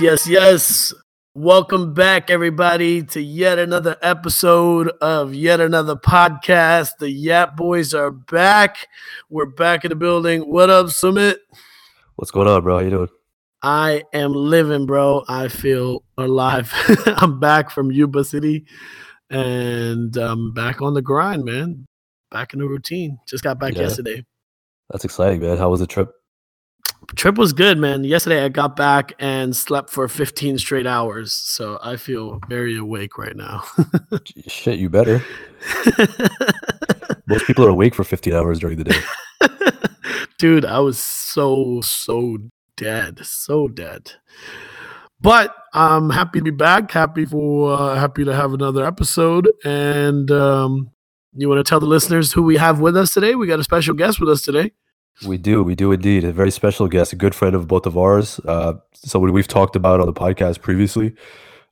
Yes, yes, yes. Welcome back, everybody, to yet another episode of yet another podcast. The Yap Boys are back. We're back in the building. What up, Sumit? What's going on, bro? How you doing? I am living, bro. I feel alive. I'm back from Yuba City and I'm back on the grind, man. Back in the routine. Just got back Yeah. yesterday. That's exciting, man. How was the trip? Trip was good, man. Yesterday I got back and slept for 15 straight hours. So I feel very awake right now. Shit, you better. Most people are awake for 15 hours during the day. Dude, I was so, so dead. So dead. But I'm happy to be back. Happy for uh, happy to have another episode. And um, you want to tell the listeners who we have with us today? We got a special guest with us today. We do, we do indeed. A very special guest, a good friend of both of ours. Uh, someone we've talked about on the podcast previously.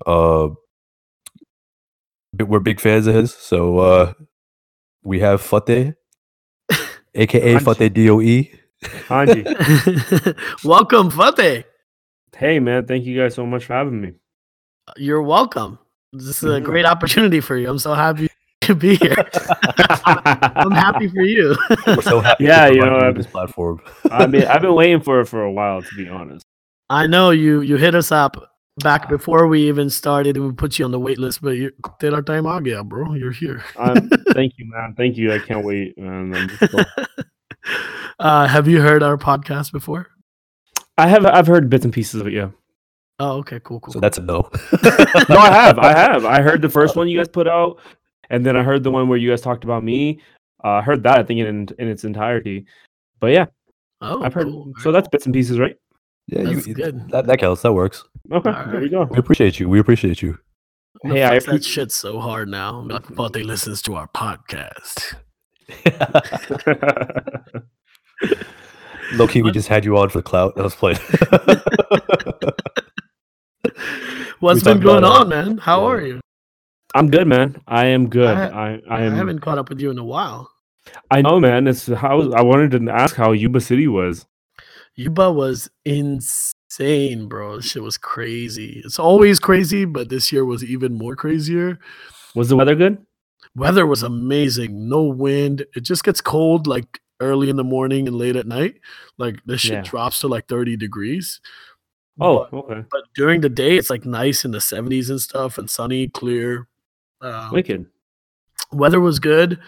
Uh, we're big fans of his. So uh, we have Fateh, aka Hanji. Fateh DOE. Hanji. welcome, Fateh. hey man, thank you guys so much for having me. You're welcome. This is a great opportunity for you. I'm so happy to be here. I'm happy for you. We're so happy Yeah, you provide know, with this platform. I mean, I've been waiting for it for a while, to be honest. I know you you hit us up back before we even started and we put you on the wait list, but you tera time aa gaya, bro. You're here. Um, thank you, man. Thank you. I can't wait, man. I'm just uh, have you heard our podcast before? I have. I've heard bits and pieces of it. Yeah. Oh, okay, cool, cool. So that's a no. No, I have. I have. I heard the first one you guys put out, and then I heard the one where you guys talked about me. Uh, I heard that. I think in in its entirety. But yeah, oh, I've heard. cool. So that's bits and pieces, right? yeah, you, That's good. That, that counts. That works. Okay. All There you go. We appreciate you. We appreciate you. I'm Hey, I flex that shit so hard now. But they listens to our podcast. Low key, we just had you on for the clout. I was playing. What's We been going about, uh, on, man? How yeah. are you? I'm good, man. I am good. I- I I, I am. haven't caught up with you in a while. I know, man. It's how I wanted to ask how Yuba City was. Yuba was insane, bro. This shit was crazy. It's always crazy, but this year was even more crazier. Was the weather good? Weather was amazing. No wind. It just gets cold like early in the morning and late at night. Like this shit Yeah. drops to like 30 degrees. Oh, But, okay. but during the day, it's like nice in the 70s and stuff and sunny, clear. Um, Wicked. weather was good.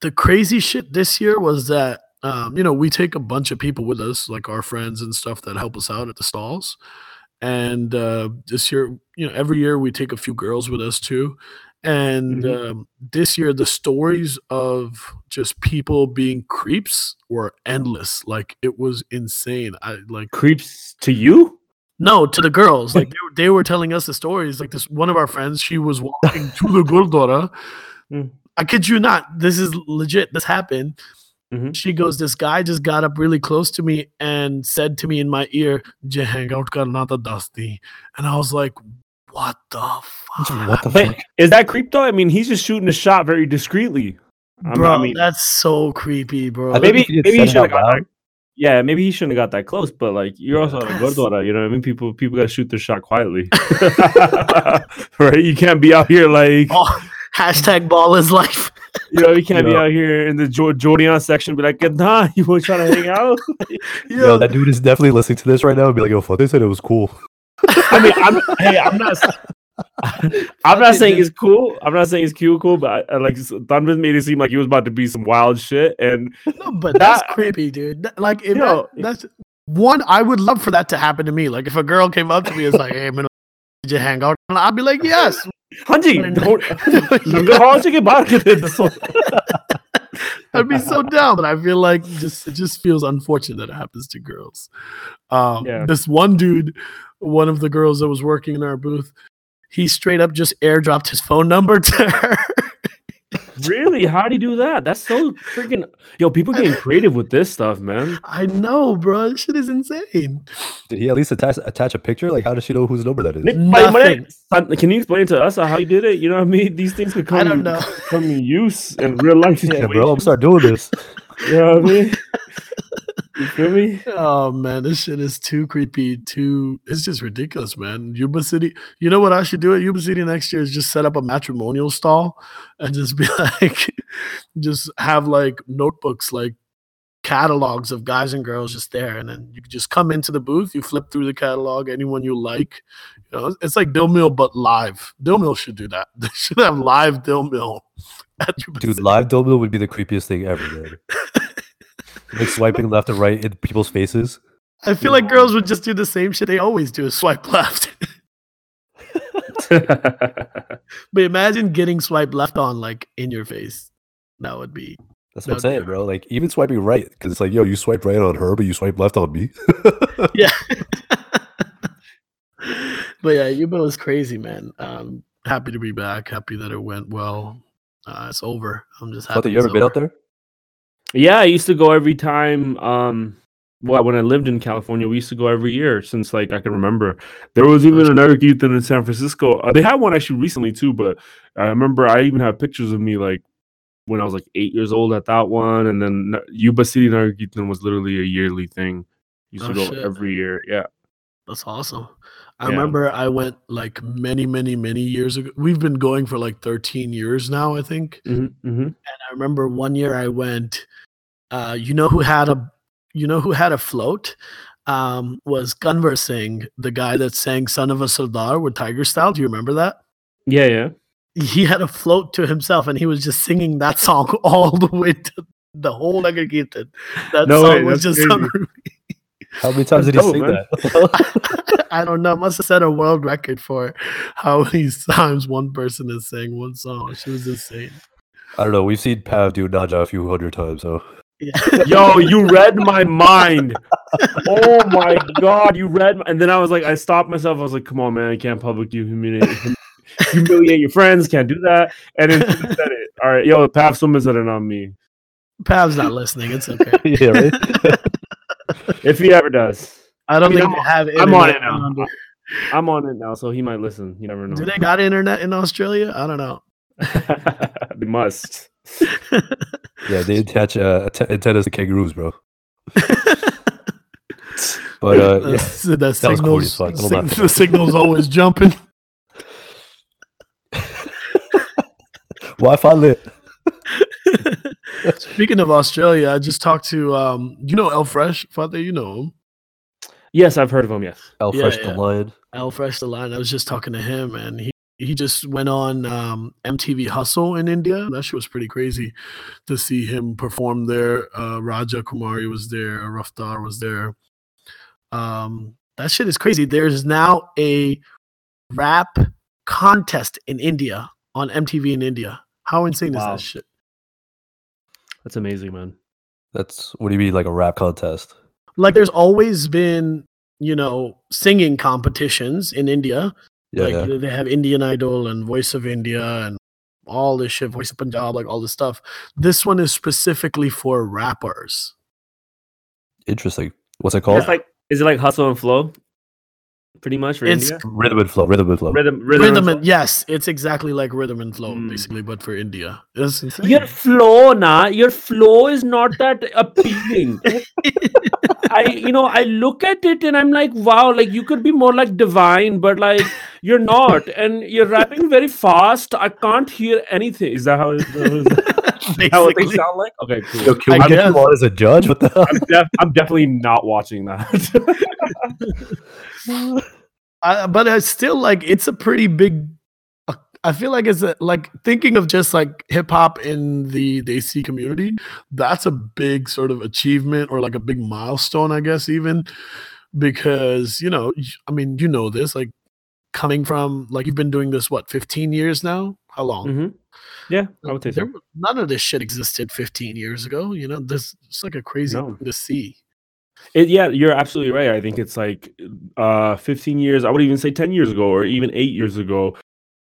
The crazy shit this year was that um, you know we take a bunch of people with us, like our friends and stuff that help us out at the stalls. And uh, this year, you know, every year we take a few girls with us too. And Mhm. um, this year, the stories of just people being creeps were endless. Like it was insane. I like Creeps to you? No, to the girls. Like they, were- they were telling us the stories. Like this one of our friends, she was walking to the Gurdwara. Mm. I kid you not. This is legit. This happened. Mhm. She goes, This guy just got up really close to me and said to me in my ear, "Je hang out karna tha dusty. And I was like, What the fuck? what the Wait, fuck? is that creep though? I mean, he's just shooting a shot very discreetly. Bro, I mean, that's so creepy, bro. I think maybe if you maybe he should have out got loud- that. Yeah, maybe he shouldn't have got that close, but like you're also on a Yes. Gurdwara, you know what I mean? People people gotta shoot their shot quietly. right? You can't be out here like Oh, hashtag ball is life. you know, you can't be Yeah. out here in the jo- Jordan section be like, nah, you want trying to hang out? Yo, that dude is definitely listening to this right now and be like, yo, fuck, they said it was cool. I mean, I'm hey, I'm not. I'm not saying it's cool. I'm not saying it's cool, cool, but I, I like Thunder made it seem like he was about to be some wild shit, and No, but that's That- creepy, dude. That- Like, if You that- know, that's one. I would love for that to happen to me. Like, if a girl came up to me and was like, "Hey, man, did you hang out?" And I'd be like, "Yes." Hanji, don't लंगर हाल से के बाहर के थे दसो. I'd be so down, but I feel like just it just feels unfortunate that it happens to girls. Um, Yeah. This one dude, one of the girls that was working in our booth, he straight up just airdropped his phone number to her. Really? How'd he do that? That's so freaking. Yo, people getting creative with this stuff, man. I know, bro. This shit is insane. Did he at least attach attach a picture? Like, how does she know whose number that is? Nothing. Can you explain to us how you did it? You know what I mean? These things could come, I don't know. come in use in real life Yeah, bro, I'm start doing this. You know what I mean? You feel me? Oh man, this shit is too creepy. Too, it's just ridiculous, man. Yuba City. You know what I should do at Yuba City next year is just set up a matrimonial stall and just be like, just have like notebooks, like catalogs of guys and girls just there, and then you just come into the booth, you flip through the catalog, anyone you like. You know, it's like Dil Mil but live. Dil Mil should do that. They should have live Dil Mil. Dude, City. live Dildo would be the creepiest thing ever. Like swiping left and right in people's faces. I feel like girls would just do the same shit they always do: swipe left. But imagine getting swipe left on like in your face. That would be That's what I'm saying, bro. Like even swiping right, because it's like, yo, you swipe right on her, but you swipe left on me. yeah. but yeah, Yuba was crazy, man. Um, happy to be back. Happy that it went well. Uh, it's over. I'm just happy. Fateh, you it's ever been out over. there? Yeah, I used to go every time. Um, well, when I lived in California, we used to go every year since like I can remember. There was even a Nagar Kirtan in San Francisco. Uh, they had one actually recently too, but I remember I even have pictures of me like when I was like eight years old at that one, and then Yuba City Nagar Kirtan was literally a yearly thing. Used to Oh, go shit. every year. Yeah. That's awesome. I Yeah. remember I went like many, many, many years ago. We've been going for like 13 years now, I think. Mm-hmm, mm-hmm. And I remember one year I went. Uh, you know who had a, you know who had a float, um, was Gunvar Singh, the guy that sang "Son of a Sardar" with Tiger Style. Do you remember that? Yeah, yeah. He had a float to himself, and he was just singing that song all the way to the whole Nagar Kirtan. That No song way, was just. How many times did he That's dope, sing man. that? I don't know. Must have set a world record for how many times one person is saying one song. She was insane. I don't know. We've seen Pav do Naja a few hundred times, so Yeah. Yo, you read my mind. Oh my god, you read. My, and then I was like, I stopped myself. I was like, come on, man, I can't publicly humiliate, humiliate your friends. Can't do that. And then said it. All right, yo, Pav Swimmer said it on me. Pav's not listening. It's okay. yeah, right. If he ever does, I don't I mean, think they have. I'm on it now. I'm on it now, so he might listen. You never know. Do they got internet in Australia? I don't know. they must. yeah, they attach uh, atta- antennas to kangaroos, bro. But uh, the, yeah, s- the was corny signals, as fuck. Sig- the signals always jumping. Wi-Fi lit. Speaking of Australia, I just talked to um, you know El Fresh, Fateh, you know him. Yes, I've heard of him. Yes. El Yeah, Fresh yeah. the Lion. L-Fresh the Lion. I was just talking to him, and he he just went on um, MTV Hustle in India. That shit was pretty crazy to see him perform there. Uh, Raja Kumari was there. Raftaar was there. Um, that shit is crazy. There's now a rap contest in India on MTV in India. How insane Wow. is that shit? That's amazing, man. That's what do you mean, like a rap contest? Like, there's always been, you know, singing competitions in India. Yeah, like yeah. they have Indian Idol and Voice of India and all this shit, Voice of Punjab, like all this stuff. This one is specifically for rappers. Interesting. What's it called? It's like, is it like hustle and flow? Pretty much for It's India. rhythm and flow. Rhythm and flow. Rhythm, rhythm, Rhythm, and and yes, it's exactly like rhythm and flow, Mm. basically, but for India. It's insane. Your flow, nah, your flow is not that appealing. I, you know, I look at it and I'm like, wow, like you could be more like divine, but like you're not, and you're rapping very fast. I can't hear anything. Is that how? Is that is that how they Basically. sound like? Okay, cool. Yo, can I get guess. you as a judge? What the hell? I'm, def- I'm definitely not watching that. I, but it's still like it's a pretty big. uh, I feel like it's a, like thinking of just like hip hop in the Desi community. That's a big sort of achievement or like a big milestone, I guess, even because you know, I mean, you know this, like coming from like you've been doing this what 15 years now? How long? Mhm. Yeah, I would say There, so. none of this shit existed 15 years ago. You know, this it's like a crazy No. thing to see. It, yeah, you're absolutely right. I think it's like uh 15 years, I would even say 10 years ago or even 8 years ago,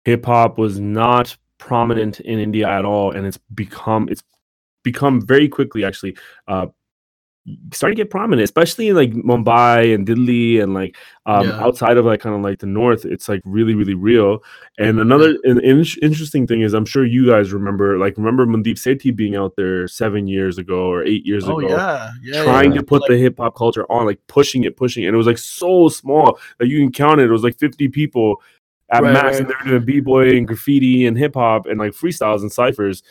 hip hop was not prominent in India at all and it's become it's become very quickly actually uh starting to get prominent, especially in like Mumbai and Delhi and like um, Yeah. outside of like kind of like the north. It's like really, really real. And another an in- interesting thing is, I'm sure you guys remember, like, remember Mandeep Sethi being out there seven years ago or eight years Oh ago, yeah, yeah. trying to put Like, the hip hop culture on, like pushing it, pushing it. And it was like so small that you can count it. It was like 50 people at Right, max, right. and they're doing b boy and graffiti and hip hop and like freestyles and ciphers.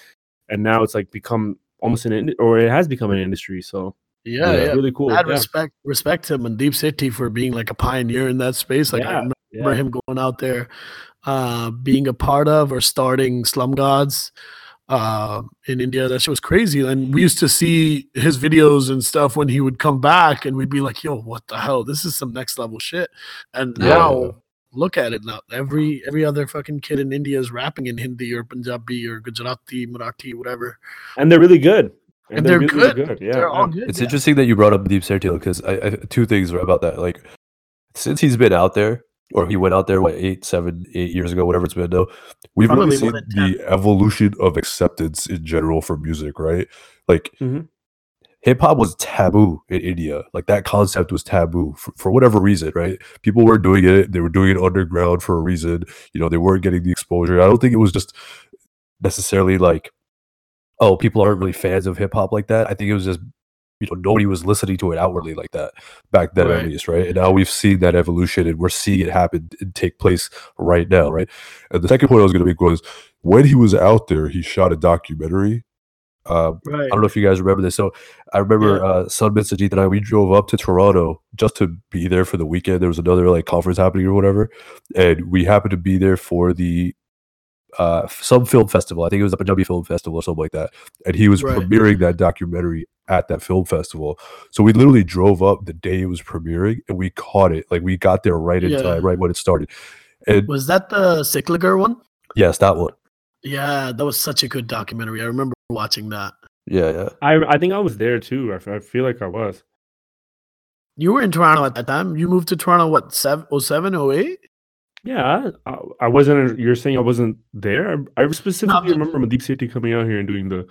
And now it's like become almost an or it has become an industry. So yeah, Yeah. yeah. really cool. Mad yeah. respect, respect to Deep Sethi for being like a pioneer in that space. Like I remember him going out there, uh, being a part of or starting Slum Gods uh, in India. That shit was crazy. And we used to see his videos and stuff when he would come back, and we'd be like, "Yo, what the hell? This is some next level shit." And now. Look at it now. Every every other fucking kid in India is rapping in Hindi or Punjabi or Gujarati, Marathi, whatever. and they're really good. And they're really, good. really Yeah, They're all good. It's yeah. interesting that you brought up Deep Sethi because I, I two things about that. Like since he's been out there, or he went out there what eight, seven, eight years ago, whatever it's been now, we've Probably really seen the evolution of acceptance in general for music, right? Like Mhm. hip hop was taboo in India. Like that concept was taboo for, for whatever reason, right? People were doing it, they were doing it underground for a reason. You know, they weren't getting the exposure. I don't think it was just necessarily like, oh, people aren't really fans of hip hop like that. I think it was just you know nobody was listening to it outwardly like that back then Right. at least right and now we've seen that evolution and we're seeing it happen and take place right now right and the second point i was going to make was when he was out there he shot a documentary um, right. I don't know if you guys remember this. So I remember Yeah. uh Sun Sajit and I we drove up to Toronto just to be there for the weekend. There was another like conference happening or whatever. And we happened to be there for the uh some film festival. I think it was the Punjabi Film Festival or something like that. And he was Right. premiering that documentary at that film festival. So we literally drove up the day it was premiering and we caught it. Like we got there right in Yeah. time, right when it started. And Was that the Cycliger one? yes, that one. Yeah, that was such a good documentary. I remember watching that. Yeah, yeah. I I think I was there too. I feel like I was. You were in Toronto at that time. You moved to Toronto, what, seven, 07, 08? Yeah, I, I wasn't. You're saying I wasn't there. I, I specifically just- remember Deep Sethi coming out here and doing the.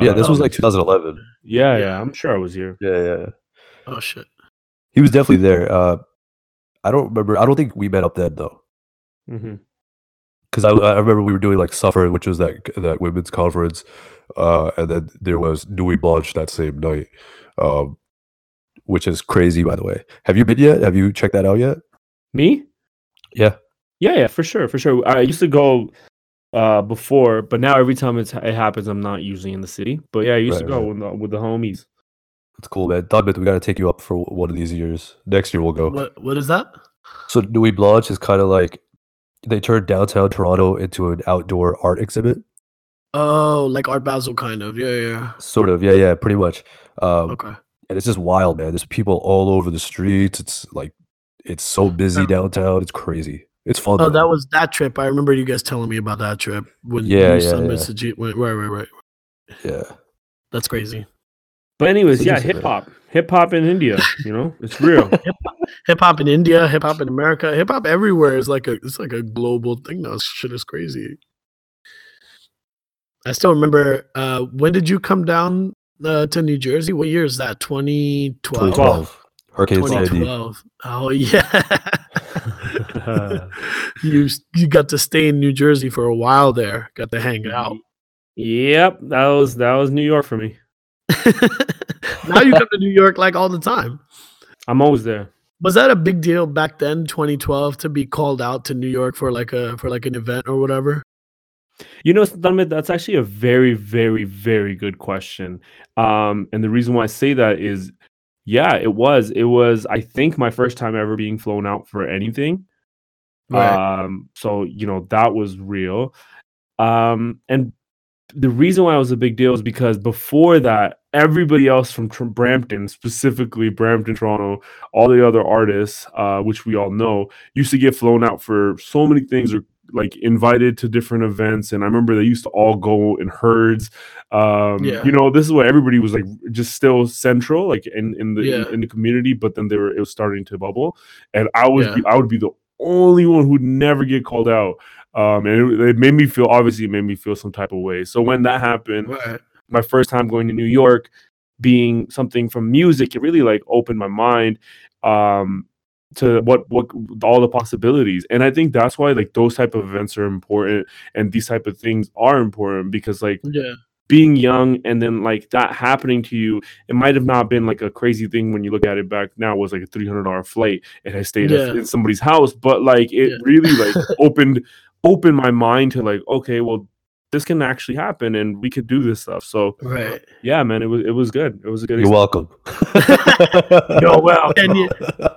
Yeah, this uh, was like 2011. Yeah, Yeah. yeah. I'm sure I was here. Yeah, yeah. yeah. Oh, shit. He was definitely there. Uh, I don't remember. I don't think we met up then though, hmm because I, I remember we were doing like Suffer, which was that that women's conference, uh, and then there was Nuit Blanche that same night, um, which is crazy by the way. Have you been yet? Have you checked that out yet? Me? Yeah. Yeah, yeah, for sure, for sure. I used to go uh before, but now every time it's, it happens, I'm not usually in the city. But yeah, I used to go right. with the, with the homies. It's cool, man. Dhanmit, we got to take you up for one of these years. Next year we'll go. What What is that? So Nuit Blanche is kind of like they turned downtown Toronto into an outdoor art exhibit. Oh, like Art Basel, kind of. Yeah, yeah. Sort of, yeah, yeah, pretty much. Um, Okay. and it's just wild, man. There's people all over the streets. It's like it's so busy downtown. It's crazy. It's fun. Oh, that was that trip. I remember you guys telling me about that trip when Yeah, you yeah, Sun yeah. Sajid went. Right, right, right. yeah. That's crazy. But anyways, It's yeah, hip hop, hip hop in India. You know, it's real. Hip hop in India, hip hop in America, hip hop everywhere is like a it's like a global thing now. Shit is crazy. I still remember. Uh, when did you come down uh, to New Jersey? What year is that? 2012? 2012. Hurricane Sandy. 2012. Oh yeah. you you got to stay in New Jersey for a while there. Got to hang out. Yep, that was that was New York for me. now you come to New York like all the time. I'm always there. Was that a big deal back then, 2012, to be called out to New York for like a for like an event or whatever? You know, Dhanmit, that's actually a very, very, very good question. Um, and the reason why I say that is, yeah, it was. It was, I think, my first time ever being flown out for anything. Um, so you know that was real. Um, and the reason why it was a big deal is because before that, everybody else from Tr- Brampton, specifically Brampton, Toronto, all the other artists, uh, which we all know, used to get flown out for so many things or like invited to different events. And I remember they used to all go in herds. Um, Yeah. you know, this is where everybody was like just still central, like in, in the Yeah. in the community, but then they were it was starting to bubble. And I was Yeah. I would be the only one who'd never get called out. Um, and it, it made me feel obviously it made me feel some type of way. So when that happened, Right. my first time going to New York, being something from music, it really like opened my mind um to what what all the possibilities and i think that's why like those type of events are important and these type of things are important because like Yeah. being young and then like that happening to you it might have not been like a crazy thing when you look at it back now it was like a $300 flight and i stayed Yeah. in somebody's house but like it Yeah. really like opened opened my mind to like okay well this can actually happen and we could do this stuff so Right. yeah man it was it was good it was a good You're welcome. You're welcome. Ten, year,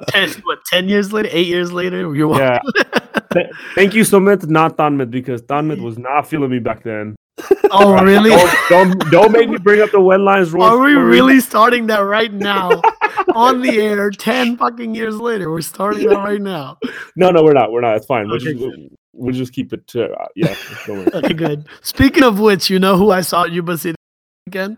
ten, what, 10 years later, eight years later, you're welcome. yeah Th- thank you Sumit, not Tanmit, because Tanmit was not feeling me back then. Oh, really? Don't, don't, don't make me bring up the wet lines rule. Are we story. really starting that right now on the air 10 fucking years later? We're starting that right now. No, no, we're not. We're not. It's fine. We'll, Okay, just, we'll, just keep it to uh, yeah. Okay, good. Speaking of which, you know who I saw at Yuba City again?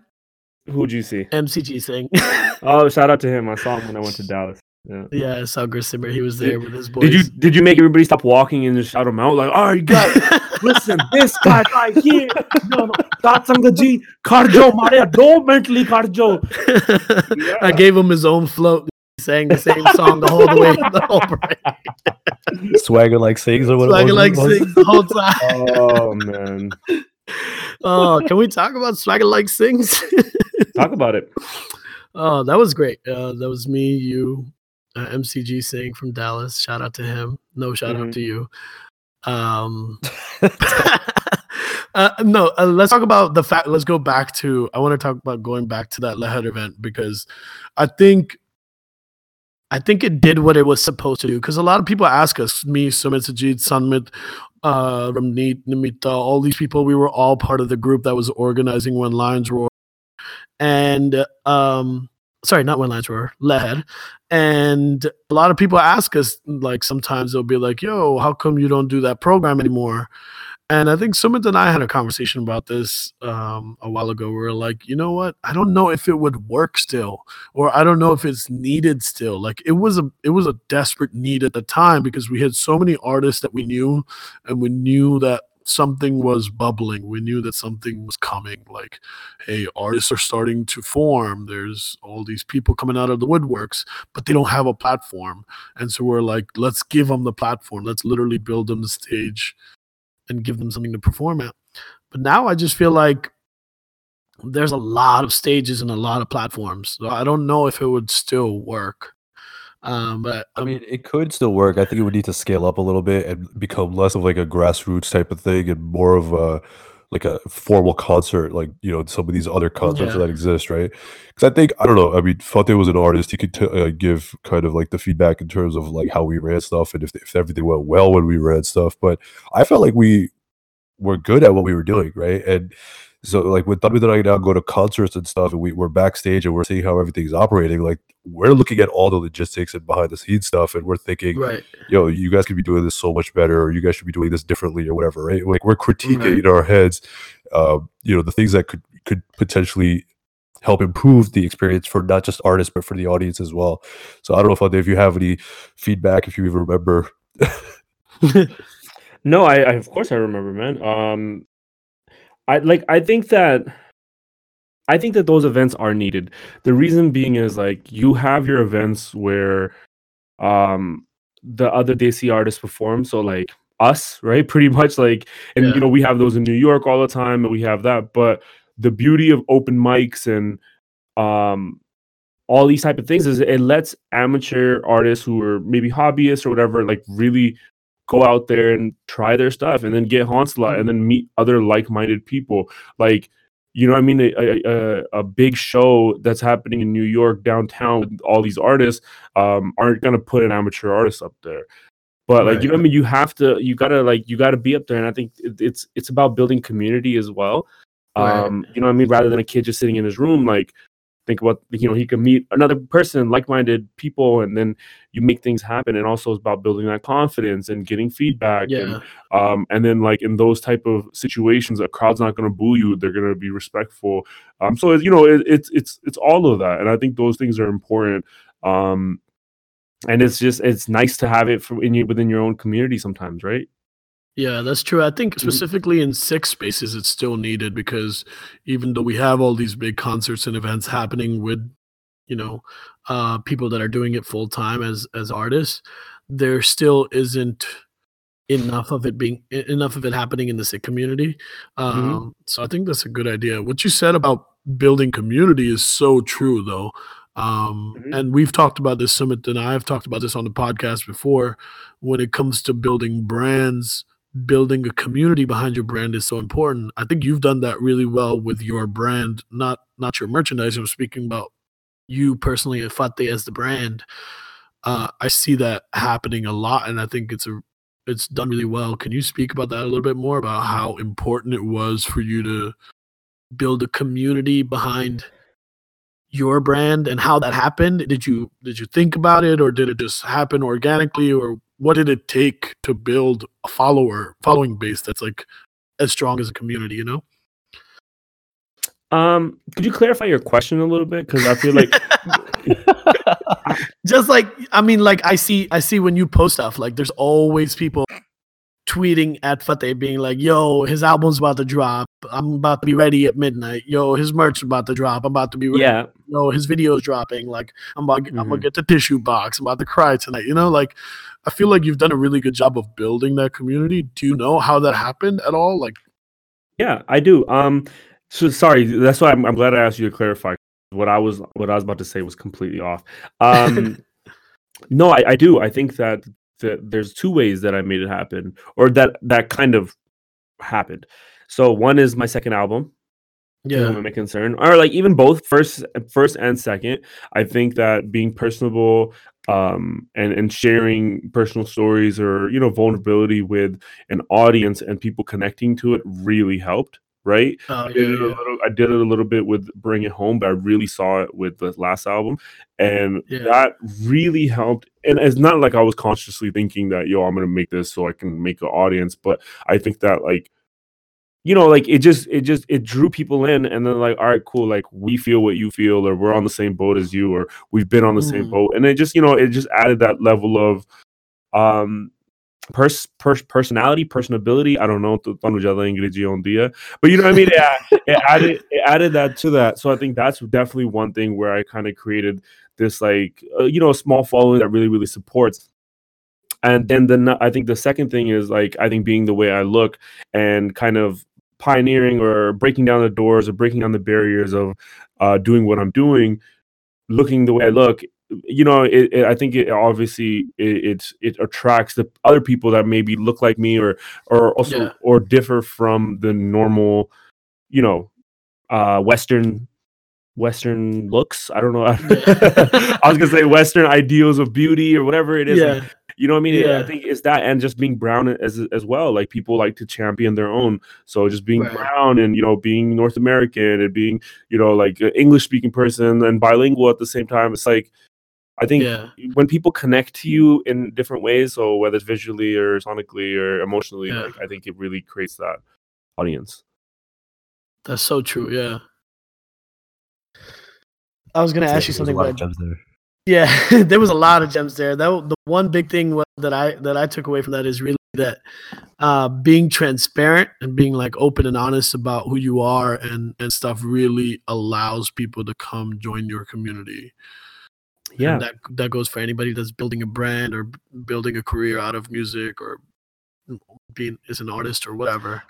Who'd you see? MCG Singh. Oh, shout out to him. I saw him when I went to Dallas. Yeah. yeah, I saw Grissimmer. He was there with his boys. Did you did you make everybody stop walking and just shout him out like, oh, you got listen, this guy right here, no, no, Satsanga ji, karjo, mare do mentally karjo. I gave him his own float. He sang the same song the whole way, the whole parade. Swagger like sings or whatever. Swagger like sings the whole time. Oh man, Oh, can we talk about Swagger like sings? talk about it. Oh, that was great. Uh, that was me, you, uh, MCG Singh from Dallas. Shout out to him. No shout out Mhm. to you. Um, uh, no, uh, let's talk about the fact. Let's go back to. I want to talk about going back to that Lehed event because I think, I think it did what it was supposed to do. Because a lot of people ask us, me, Sumit Sajid, Sanmit, uh, Ramneet, Nimita, all these people. We were all part of the group that was organizing when Lions Roar and um sorry not when Lions were lead and a lot of people ask us like sometimes they'll be like yo how come you don't do that program anymore and i think sumit and i had a conversation about this um a while ago we were like you know what i don't know if it would work still or i don't know if it's needed still like it was a it was a desperate need at the time because we had so many artists that we knew and we knew that something was bubbling we knew that something was coming like hey, artists are starting to form. There's all these people coming out of the woodworks, but they don't have a platform. And so we're like, let's give them the platform. Let's literally build them the stage and give them something to perform at. But now I just feel like there's a lot of stages and a lot of platforms. So I don't know if it would still work. Um, but I mean, it could still work. I think it would need to scale up a little bit and become less of like a grassroots type of thing and more of a like a formal concert, like you know some of these other concerts Yeah. that exist, right? Because I think I don't know. I mean, Fateh was an artist. He could t- uh, give kind of like the feedback in terms of like how we ran stuff and if if everything went well when we ran stuff. But I felt like we were good at what we were doing, right? And so like with Tanvi and I now go to concerts and stuff, and we, we're backstage and we're seeing how everything's operating. Like we're looking at all the logistics and behind the scenes stuff, and we're thinking, right. yo, you guys could be doing this so much better, or you guys should be doing this differently, or whatever, right? Like we're critiquing Right. in our heads, uh, you know, the things that could could potentially help improve the experience for not just artists but for the audience as well. So I don't know if if you have any feedback, if you even remember. No, I, I of course I remember, man. Um, I like I think that I think that those events are needed. The reason being is like you have your events where um the other Desi artists perform, so like us, right? Pretty much like and Yeah. you know, we have those in New York all the time and we have that, but the beauty of open mics and um all these type of things is it lets amateur artists who are maybe hobbyists or whatever like really go out there and try their stuff and then get Hansla and then meet other like-minded people. Like you know what I mean? A, a, a- big show that's happening in New York downtown with all these artists um aren't gonna put an amateur artist up there. But like you know what I mean? You have to you gotta like you gotta be up there and I think it, it's it's about building community as well. Right. um you know what I mean? Rather than a kid just sitting in his room like think about you know he could meet another person like-minded people and then you make things happen. And also it's about building that confidence and getting feedback and um, and then like in those type of situations a crowd's not going to boo you. They're going to be respectful. Um, so you know it, it's it's it's all of that. And i think those things are important. Um, and it's just it's nice to have it from in you within your own community sometimes right Yeah, that's true. I think Mhm. specifically in Sikh spaces, it's still needed because even though we have all these big concerts and events happening with, you know, uh, people that are doing it full time as as artists, there still isn't enough of it being enough of it happening in the Sikh community. Um, So I think that's a good idea. What you said about building community is so true, though. Um, Mhm. And we've talked about this, Sumit and I have talked about this on the podcast before. When it comes to building brands, building a community behind your brand is so important. I think you've done that really well with your brand, not not your merchandise. I'm speaking about you personally, and Fateh as the brand. Uh, I see that happening a lot, and I think it's a it's done really well. Can you speak about that a little bit more about how important it was for you to build a community behind your brand and how that happened? Did you did you think about it, or did it just happen organically, or what did it take to build a follower following base that's like as strong as a community? You know. Um, could you clarify your question a little bit? Because I feel like just like I mean, like I see, I see when you post stuff, like there's always people tweeting at Fateh being like, "Yo, his album's about to drop. I'm about to be ready at midnight. Yo, his merch about to drop. I'm about to be ready. yeah, Yo, his video's dropping. Like I'm about, I'm gonna Mhm. get the tissue box. I'm about to cry tonight. You know, like I feel like you've done a really good job of building that community. Do you know how that happened at all? Like, yeah, I do. Um, so sorry. That's why I'm, I'm glad I asked you to clarify. What I was what I was about to say was completely off. Um, no, I, I do. I think that, that there's two ways that I made it happen, or that that kind of happened. So one is my second album, yeah, my concern or like even both first first and second i think that being personable um and and sharing personal stories or you know vulnerability with an audience and people connecting to it really helped right Oh, I yeah, did, it a yeah. little, I did it a little bit with bring it home but i really saw it with the last album and Yeah. that really helped and it's not like i was consciously thinking that yo i'm gonna make this so i can make an audience but i think that like you know like it just it just it drew people in and then like all right cool like we feel what you feel or we're on the same boat as you or we've been on the same Mhm. boat. And it just you know it just added that level of um pers- pers- personality personability. I don't know to tô no on dia but you know what i mean? Yeah it added it added that to that. So i think that's definitely one thing where i kind of created this like uh, you know small following that really really supports. And then the i think the second thing is like i think being the way i look and kind of pioneering or breaking down the doors or breaking down the barriers of uh, doing what i'm doing looking the way i look you know it, it, i think it obviously it, it attracts the other people that maybe look like me or or also Yeah. or differ from the normal you know uh western western looks. I don't know. I was gonna say western ideals of beauty or whatever it is. Yeah, you know what I mean? Yeah. I think it's that and just being brown as as well. Like people like to champion their own. So just being Right. brown and you know being North American and being you know like an English speaking person and bilingual at the same time. It's like I think yeah. when people connect to you in different ways, so whether it's visually or sonically or emotionally, Yeah. like I think it really creates that audience. That's so true. Yeah. I was gonna Yeah, ask you something, lot but there. Yeah, there was a lot of gems there. That the one big thing that I that I took away from that is really that uh, being transparent and being like open and honest about who you are and and stuff really allows people to come join your community. Yeah, and that that goes for anybody that's building a brand or building a career out of music or being as an artist or whatever.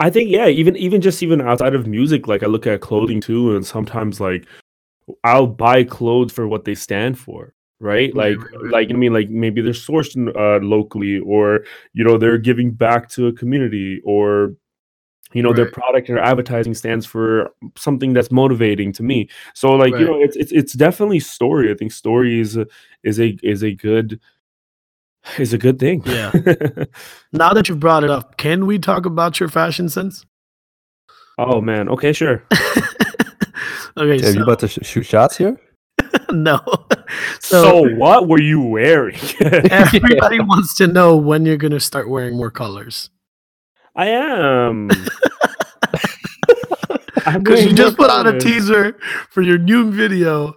I think yeah, even even just even outside of music, like I look at clothing too, and sometimes like I'll buy clothes for what they stand for, right? Right, Like right, right. like I mean, like maybe they're sourced uh, locally, or you know they're giving back to a community, or you know their product or advertising stands for something that's motivating to me. So like you know it's it's it's definitely story. I think story is a, is a is a good is a good thing. Yeah. Now that you've brought it up, can we talk about your fashion sense? oh man. Okay. Sure. okay, Are so, you about to sh- shoot shots here? no. So, so what were you wearing? everybody wants to know when you're gonna start wearing more colors. I am. Because you just more put out a teaser for your new video,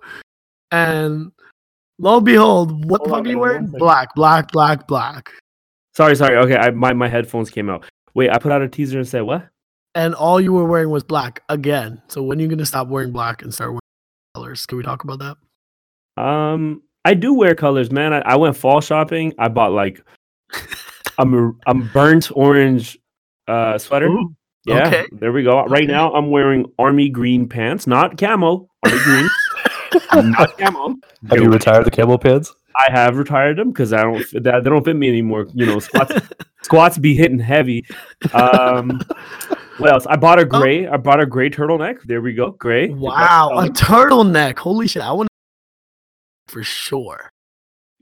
and lo and behold, what the fuck are you wearing? Black, black, black, black. Sorry, sorry. Okay, I, my my headphones came out. Wait, I put out a teaser and said what? And all you were wearing was black again. So when are you gonna stop wearing black and start wearing colors? Can we talk about that? Um, I do wear colors, man. I, I went fall shopping. I bought like a, mar- a burnt orange uh sweater. Ooh, Yeah, okay. there we go. Right Okay. now, I'm wearing army green pants, not camo. Army green, not camo. Have you retired the camel pants? I have retired them because I don't fit- that they don't fit me anymore. You know, squats squats be hitting heavy. Um, what else? I bought a gray. I bought a gray turtleneck. There we go, gray. Wow, a turtleneck. Holy shit. I want for sure.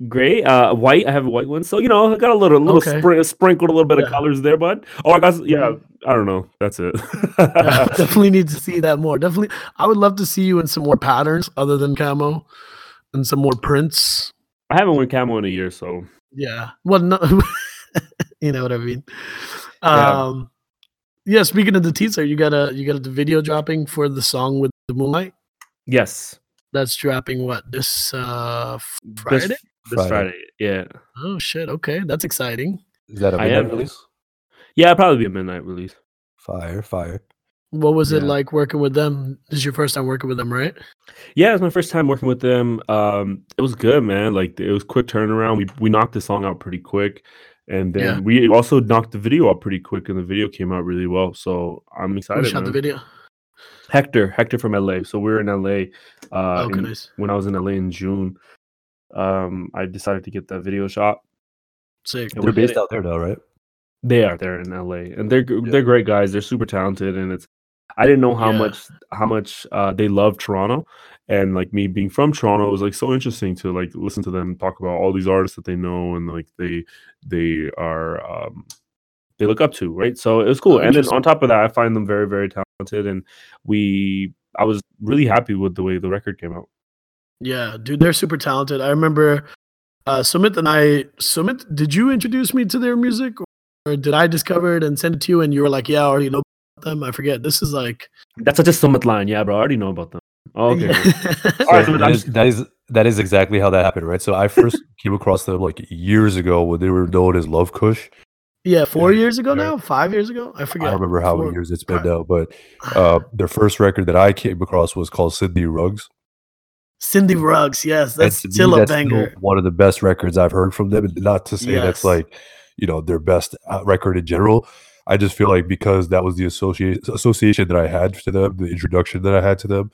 gray. Uh, white. I have a white one. So you know, I got a little little Okay. sprin- sprinkled a little bit Yeah. Mm-hmm. of colors there, bud. Oh, I got yeah. I don't know. That's it. Yeah, definitely need to see that more. Definitely, I would love to see you in some more patterns other than camo, and some more prints. I haven't worn camo in a year, so Yeah. Well, no, you know what I mean. Um, yeah. Yeah, speaking of the teaser, you got a you got a video dropping for the song with the moonlight. yes. That's dropping what this uh Friday? this Friday. Friday. Yeah. Oh shit! Okay, that's exciting. Is that a I midnight release? Yeah, probably be a midnight release. Fire, fire. What was it like working with them? This is your first time working with them, right? Yeah, it was my first time working with them. Um, it was good, man. Like it was quick turnaround. We we knocked the song out pretty quick, and then Yeah. we also knocked the video out pretty quick, and the video came out really well. So I'm Who excited. shot the video? Hector, Hector from LA. So we are in LA. Uh, okay, in- nice, when I was in LA in June, um, I decided to get that video shot. sick. And They're based out there now, right? They are there in LA, and they're Yeah. they're great guys. They're super talented, and it's I didn't know how Yeah. much how much uh, they love Toronto, and like me being from Toronto it was like so interesting to like listen to them talk about all these artists that they know and like they they are um, they look up to, right? So it was cool, Oh, and then on top of that, I find them very very talented, and we I was really happy with the way the record came out. Yeah, dude, they're super talented. I remember uh, Sumit and I. Sumit, did you introduce me to their music, or did I discover it and send it to you? And you were like, "Yeah, I already know about them." I forget. This is like, That's such a summit line, yeah, bro. I already know about them. Oh, okay. Yeah. All right, So so that, I'm is, that is that is exactly how that happened, right? So I first came across them like years ago when they were known as Love Kush. yeah, four years ago Yeah. now, five years ago. I forget. I remember how many years it's been Right. now, but uh, their first record that I came across was called Cindy Ruggs. Cindy Ruggs, yes, that's to me, still a that's still banger. one of the best records I've heard from them. Not to say Yes. that's like, you know, their best uh, record in general. I just feel like because that was the associate association that I had to them, the introduction that I had to them.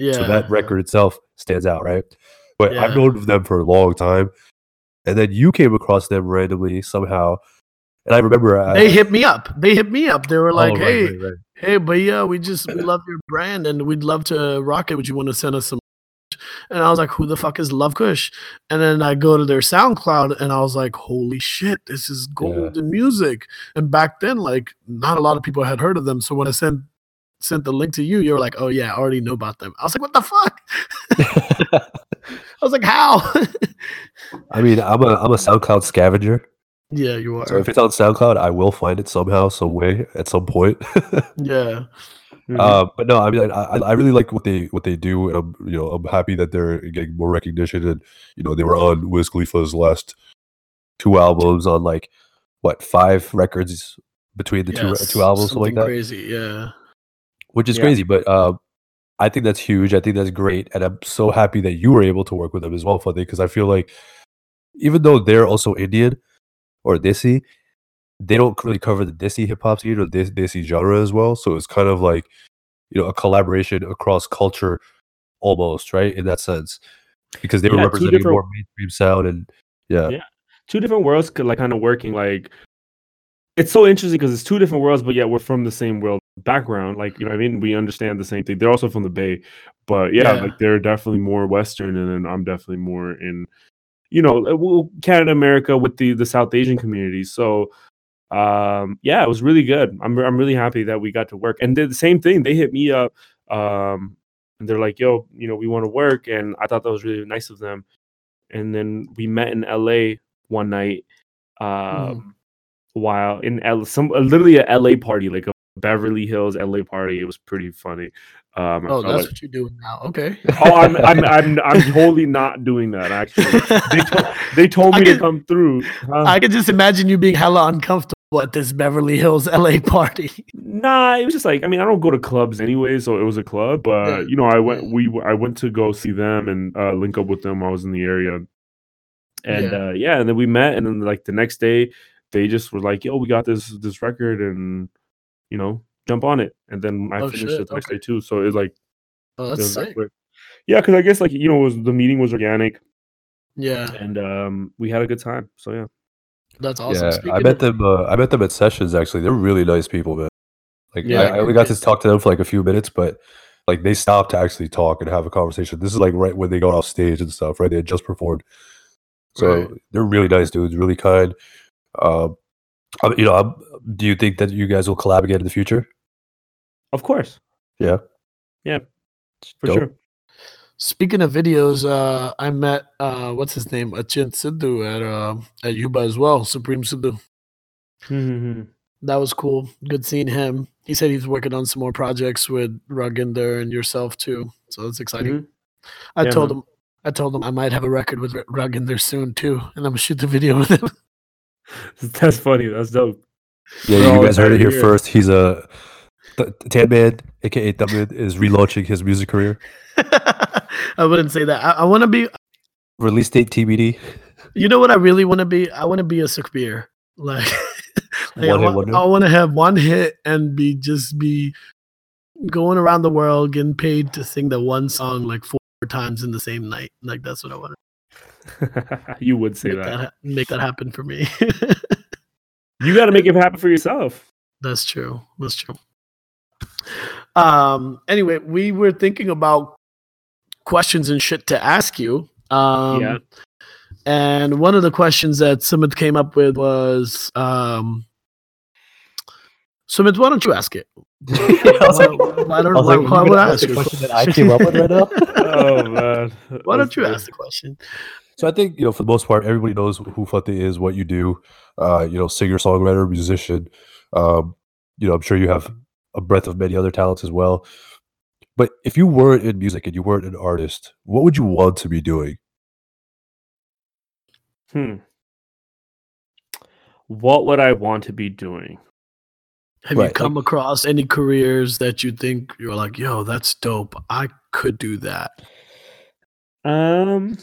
Yeah, So that record itself stands out, right? But Yeah. I've known of them for a long time. And then you came across them randomly somehow. And I remember I, they hit me up. They hit me up. They were like, Oh, right, "Hey, right, right. hey, but yeah, we just we love your brand and we'd love to rock it. Would you want to send us some? And I was like, who the fuck is Love Kush? And then I go to their SoundCloud and I was like, holy shit, this is golden music. And back then, like, not a lot of people had heard of them. So when I sent sent the link to you, you were like, oh yeah, I already know about them. I was like, what the fuck? I was like, how? I mean, I'm a I'm a SoundCloud scavenger. yeah, you are. So if it's on SoundCloud, I will find it somehow, some way, at some point. yeah. Mhm. Uh, but no, I mean, I, I really like what they what they do, and I'm you know I'm happy that they're getting more recognition, and you know they were on Wiz Khalifa's last two albums on like what five records between the two Yes, two albums, something like that, crazy. Yeah. Which is Yeah. crazy. But uh, I think that's huge. I think that's great, and I'm so happy that you were able to work with them as well, Funny, because I feel like even though they're also Indian or Desi, they don't really cover the Desi hip hop scene or Des- Desi genre as well. So it's kind of like you know a collaboration across culture, almost right in that sense, because they were Yeah, two representing different- more mainstream sound and yeah, Yeah. two different worlds could like kind of working like it's so interesting because it's two different worlds but yet we're from the same world background like you know i mean? We understand the same thing. They're also from the bay but yeah, Yeah. like they're definitely more western and then i'm definitely more in you know uh, canada america with the the south asian community. So um yeah it was really good. I'm, I'm really happy that we got to work. And did the same thing. They hit me up um and they're like yo you know we want to work and i thought that was really nice of them. And then we met in la one night um while in L- some literally a LA party like a Beverly Hills LA party. It was pretty funny. Um, Oh, that's like- what you're doing now. Okay. oh, I'm, I'm I'm I'm totally not doing that. Actually, they told, they told me to come through. Huh? I can just imagine you being hella uncomfortable at this Beverly Hills LA party. Nah, it was just like I mean I don't go to clubs anyway, so it was a club. But you know I went we I went to go see them and uh, link up with them. I was in the area, and Yeah. uh, yeah, and then we met, and then like the next day they just were like, "Yo, we got this this record, and you know jump on it." And then I Oh, finished shit, it the next okay. day too. So it was like Oh, it that's was sick. quick. Yeah, because I guess like you know it was the meeting was organic, Yeah, and um we had a good time. So yeah. that's awesome. yeah, Speaking I met of- them. Uh, I met them at sessions. Actually, they're really nice people, man. Like Yeah, I, I only got to talk to them for like a few minutes, but like they stopped to actually talk and have a conversation. This is like right when they got off stage and stuff. Right, they had just performed, so Right. they're really nice dudes, really kind. Um, I- you know, I'm, do you think that you guys will collab again in the future? Of course. Yeah. Yeah. For Dope. sure. Speaking of videos, uh, I met uh, what's his name, Achint Sidhu at uh, at Yuba as well, Supreme Sidhu. Mhm. That was cool. Good seeing him. He said he's working on some more projects with Ruginder and yourself too. So that's exciting. Mhm. I Yeah, told man. him I told him I might have a record with Ruginder soon too, and I'm gonna shoot the video with him. That's funny. That's dope. Yeah, you guys heard it here here. first. He's a Th- Tan Man, aka Thumbman, is relaunching his music career. I wouldn't say that. I, I want to be. Release date TBD. You know what I really want to be? I want to be a Sukhbir. Like, like I, One hit want. I want to have one hit and be just be going around the world getting paid to sing the one song like four times in the same night. Like that's what I want you would say make that. that. make that happen for me. You got to make it happen for yourself. That's true. That's true. Um. Anyway, we were thinking about questions and shit to ask you. Um, Yeah. And one of the questions that Sumit came up with was, um, Sumit, why don't you ask it? was why, like- why don't, I was why, why would gonna I ask ask the you? question that I came up with right now? Oh man. Why don't you ask the question? So I think you know, for the most part, everybody knows who Fateh is, what you do. Uh, you know, singer, songwriter, musician. Um, you know, I'm sure you have a breadth of many other talents as well. But if you weren't in music and you weren't an artist, what would you want to be doing? Hmm. What would I want to be doing? Have you Right, come across any careers that you think you're like, yo, that's dope. I could do that. Um.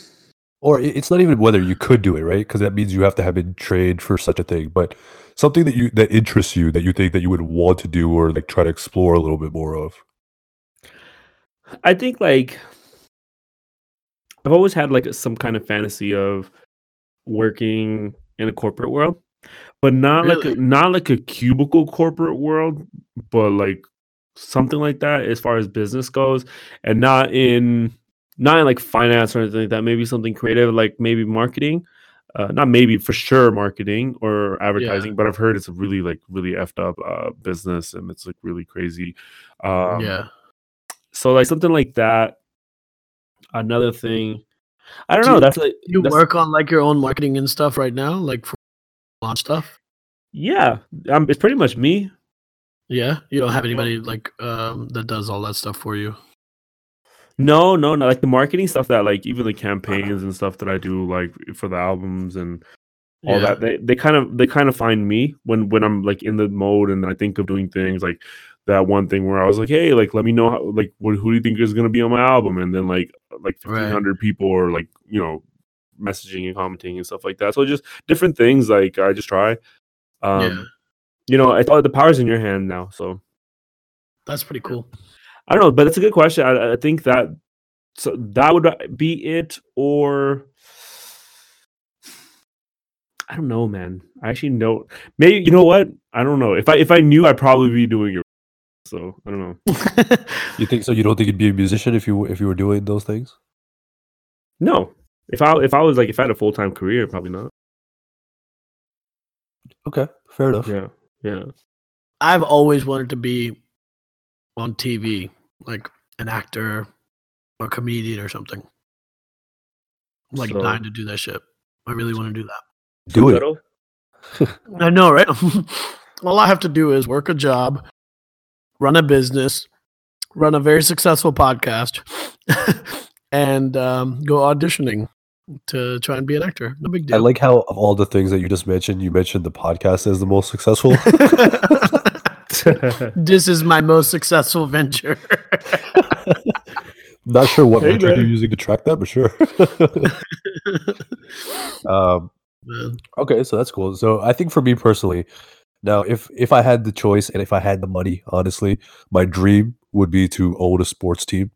Or it's not even whether you could do it, right? Because that means you have to have been trained for such a thing. But something that you that interests you, that you think that you would want to do, or like try to explore a little bit more of. I think like I've always had like some kind of fantasy of working in a corporate world, but not like a, not like a cubicle corporate world, but like something like that as far as business goes, and not in not in like finance or anything like that. Maybe something creative, like maybe marketing. Uh, not maybe for sure marketing or advertising, but I've heard it's a really like really effed up uh, business and it's like really crazy. Um, yeah. so like something like that. Another thing, I don't Do know. you- That's like You that's- work on like your own marketing and stuff right now, like for launch stuff. Yeah, um, it's pretty much me. Yeah, you don't have anybody like um that does all that stuff for you. No, no, no. Like the marketing stuff that like even the campaigns and stuff that I do like for the albums and all Yeah. that. They they kind of they kind of find me when when I'm like in the mode and I think of doing things like that one thing where I was like, hey, like let me know how like what, who do you think is gonna be on my album? And then like like Right. fifteen hundred people are like you know messaging and commenting and stuff like that. So just different things like I just try. Um, yeah, You know, I thought the power's in your hand now, so that's pretty cool. I don't know, but that's a good question. I, I think that so that would be it, or I don't know, man. I actually know. Maybe you know what? I don't know. If I if I knew, I'd probably be doing it. So I don't know. You think so? You don't think you'd be a musician if you if you were doing those things? No, if I if I was like if I had a full time career, probably not. Okay, fair enough. Yeah, yeah. I've always wanted to be on TV, like an actor or comedian or something. I'm like So- dying to do that shit. I really want to do that. Do it. I know, right? All I have to do is work a job, run a business, run a very successful podcast, and um, go auditioning to try and be an actor. No big deal. I like how of all the things that you just mentioned, you mentioned the podcast as the most successful. this is my most successful venture. Not sure what Hey, metric man. you're using to track that, but sure. um, okay, so that's cool. So I think for me personally, now if if I had the choice and if I had the money, honestly, my dream would be to own a sports team.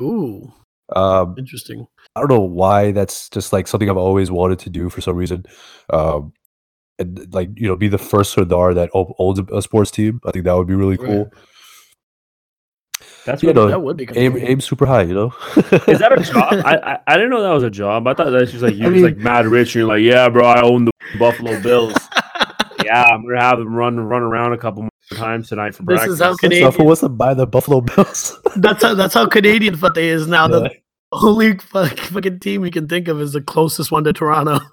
Ooh, Um, interesting. I don't know why that's just like something I've always wanted to do for some reason. Um, and like you know, be the first Sardar that owns a, a sports team. I think that would be really oh, Right. cool. That's You what know, That would be aim cool. aim super high, you know. Is that a job? I, I I didn't know that was a job. I thought that was like you I was mean- like mad rich. And you're like, yeah, bro, I own the Buffalo Bills. yeah, I'm gonna have them run run around a couple more times tonight for This practice. is how so Canadian. who wants to buy the Buffalo Bills? That's how that's how Canadian Fateh is now. Yeah. The only fuck, fucking team we can think of is the closest one to Toronto.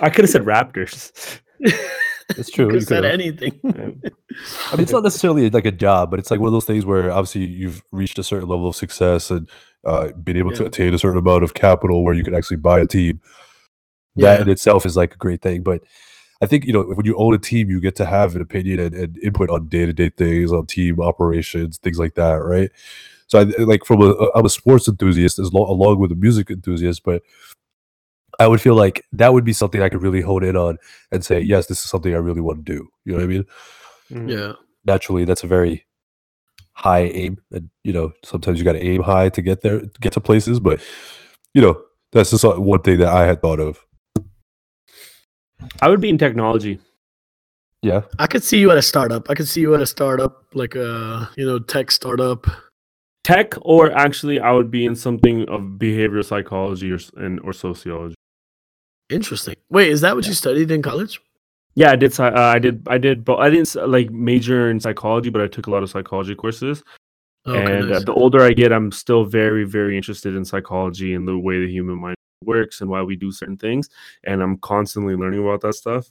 I could have said Raptors. it's true. Could you have said could've. anything. I mean, it's not necessarily like a job, but it's like one of those things where obviously you've reached a certain level of success and uh, been able to attain a certain amount of capital where you can actually buy a team. That Yeah. in itself is like a great thing. But I think you know when you own a team, you get to have an opinion and, and input on day to day things, on team operations, things like that, right? So I like from a I'm a sports enthusiast as lo- along with a music enthusiast, but I would feel like that would be something I could really hone in on and say, yes, this is something I really want to do. You know what I mean? Mm. yeah. naturally that's a very high aim and you know sometimes you got to aim high to get there get to places but you know that's just uh, one thing that i had thought of I would be in technology. yeah I could see you at a startup. I could see you at a startup, like a you know tech startup. Tech, or actually, I would be in something of behavioral psychology or and or sociology. Interesting. Wait, is that what you studied in college? Yeah, I did. Uh, I did. I did. But I didn't like major in psychology, but I took a lot of psychology courses. Okay, and uh, the older I get, I'm still very, very interested in psychology and the way the human mind works and why we do certain things. And I'm constantly learning about that stuff.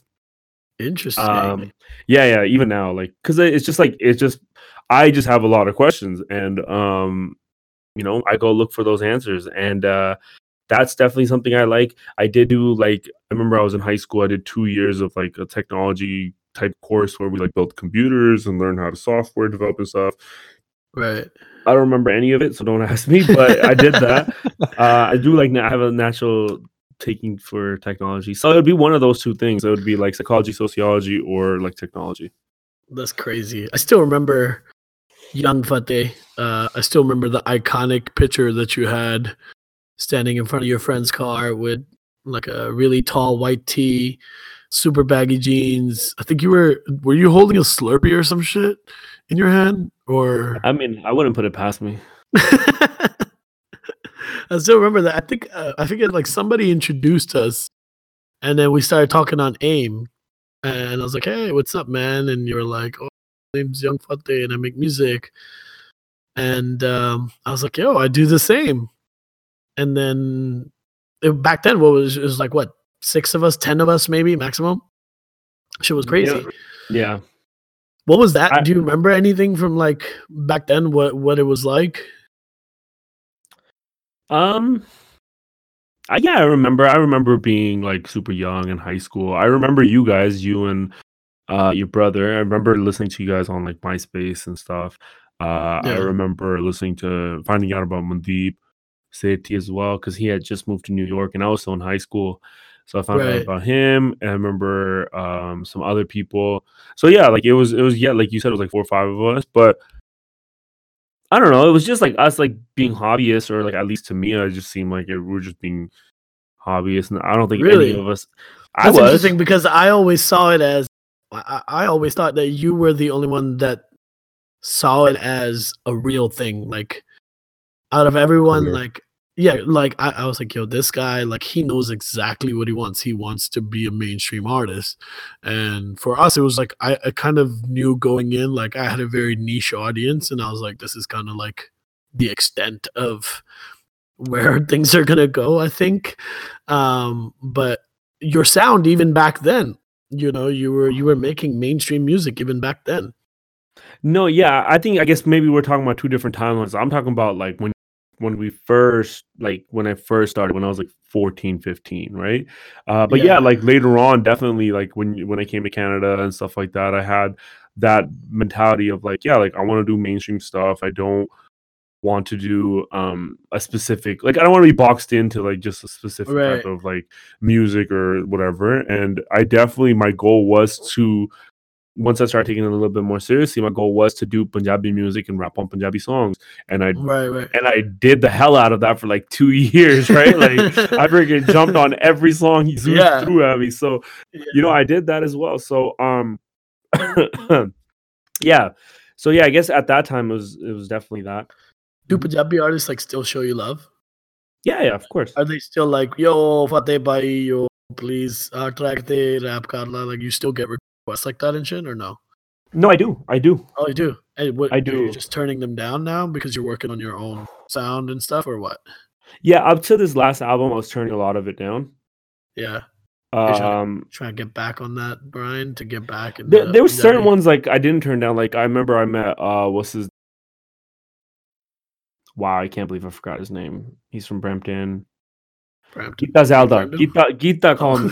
Interesting. Um, yeah, yeah. Even now, like, because it's just like it's just I just have a lot of questions, and um, you know, I go look for those answers, and uh, that's definitely something I like. I did do like I remember I was in high school. I did two years of like a technology type course where we like built computers and learn how to software develop and stuff. right. I don't remember any of it, so don't ask me. But I did that. Uh, I do like I have a natural taking for technology, so it would be one of those two things. It would be like psychology, sociology, or like technology. That's crazy. I still remember young Fateh. Uh, I still remember the iconic picture that you had standing in front of your friend's car with like a really tall white tee, super baggy jeans. I think you were were you holding a Slurpee or some shit in your hand or I mean, I wouldn't put it past me. I still remember that. I think uh, I forget like somebody introduced us, and then we started talking on AIM, and I was like, "Hey, what's up, man?" And you were like, "Oh, my name's Young Fateh, and I make music." And um, I was like, "Yo, I do the same." And then it, back then, what was it was like what six of us, ten of us, maybe maximum. Shit was crazy. Yeah. What was that? I- do you remember anything from like back then? What what it was like? Um. I, yeah, I remember. I remember being like super young in high school. I remember you guys, you and uh your brother. I remember listening to you guys on like MySpace and stuff. Uh, I remember listening to finding out about Mandeep Sethi as well because he had just moved to New York and I was still in high school. So I found out about him. And I remember um some other people. So yeah, like it was it was yeah, like you said, it was like four or five of us, but I don't know. It was just like us, like being hobbyists, or like at least to me, it just seemed like it, we were just being hobbyists, and I don't think Really? any of us. I That's was. interesting because I always saw it as I, I always thought that you were the only one that saw it as a real thing. Like out of everyone, like yeah, like I, I was like, yo, this guy, like he knows exactly what he wants. He wants to be a mainstream artist. And for us, it was like I, I kind of knew going in, like I had a very niche audience, and I was like, this is kind of like the extent of where things are gonna go, I think. Um, but your sound even back then you know you were you were making mainstream music even back then. No, yeah, I think I guess maybe we're talking about two different timelines. I'm talking about like when when we first like when I first started when I was like 14, 15, right? Uh but yeah, Yeah. like later on definitely like when when I came to Canada and stuff like that, I had that mentality of like yeah, like I want to do mainstream stuff. I don't want to do um a specific like I don't want to be boxed into like just a specific Right. type of like music or whatever. And I definitely my goal was to once I started taking it a little bit more seriously, my goal was to do Punjabi music and rap on Punjabi songs. And I Right, right. and I did the hell out of that for like two years, right? Like I freaking jumped on every song he threw, Yeah. threw at me. So you know, I did that as well. So um yeah. So yeah, I guess at that time it was it was definitely that. Do Punjabi artists like still show you love? Yeah, yeah, of course. Are they still like, yo, Fateh Bhai, yo, please, uh, track the rap karla? Like, you still get requests like that and shit, or no? No, I do. I do. Oh, you do. And what, I You're do. just turning them down now because you're working on your own sound and stuff, or what? Yeah, up to this last album I was turning a lot of it down. Yeah, You're trying Um trying to get back on that, Brian, to get back. in there, the there were certain ones like I didn't turn down. Like I remember I met uh what's his Wow, I can't believe I forgot his name. He's from Brampton. Brampton. Gita Zaldar. Gita Gita called me.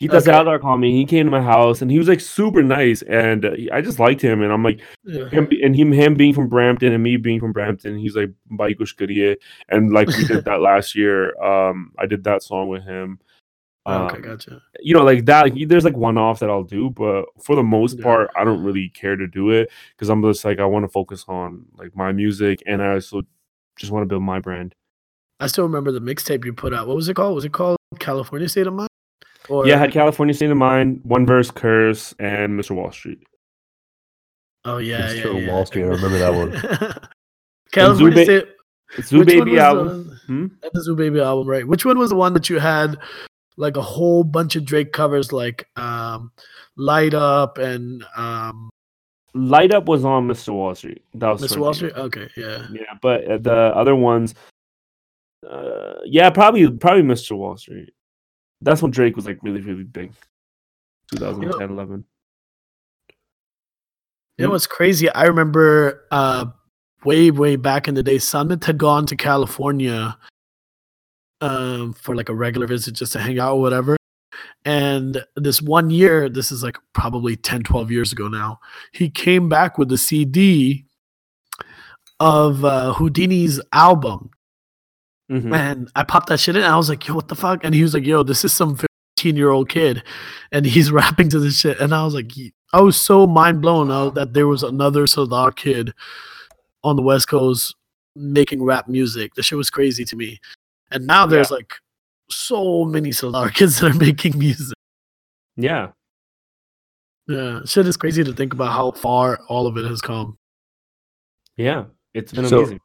Gita Okay. Zaldar called me. He came to my house and he was like super nice and uh, I just liked him and I'm like Yeah. him and him him being from Brampton and me being from Brampton. He's like kariye and like we did that last year. Um I did that song with him. okay, Um, gotcha. you know, like that. Like, there's like one off that I'll do, but for the most Yeah. part, I don't really care to do it because I'm just like I want to focus on like my music, and I also just want to build my brand. I still remember the mixtape you put out. What was it called? Was it called California State of Mind? Or yeah, I had California State of Mind, One Verse, Curse, and Mr. Wall Street. oh yeah, yeah, Mr. yeah. Wall Street, I remember that one. California Zube- State. Zoo which one Baby was album. The, Hmm? and the Zoo Baby album, right? Which one was the one that you had like a whole bunch of Drake covers, like um, "Light Up" and um, Light Up was on Mr. Wall Street. That was Mr. Wall Street? Okay, yeah. Yeah, but uh, the other ones, uh, yeah, probably probably Mr. Wall Street. That's when Drake was like really really big. 2010, 11. You know what's crazy? I remember uh, way, way back in the day, Sundance had gone to California um, for like a regular visit just to hang out or whatever. And this one year, this is like probably 10, 12 years ago now, he came back with the CD of uh, Houdini's album. Mhm. And I popped that shit in. And I was like, yo, what the fuck? And he was like, yo, this is some 15 year old kid. And he's rapping to this shit. And I was like, I was so mind blown out that there was another Sardar kid on the West Coast making rap music. The shit was crazy to me. And now there's like so many Sardar kids that are making music. Yeah. Yeah. Shit is crazy to think about how far all of it has come. Yeah, it's been So- amazing.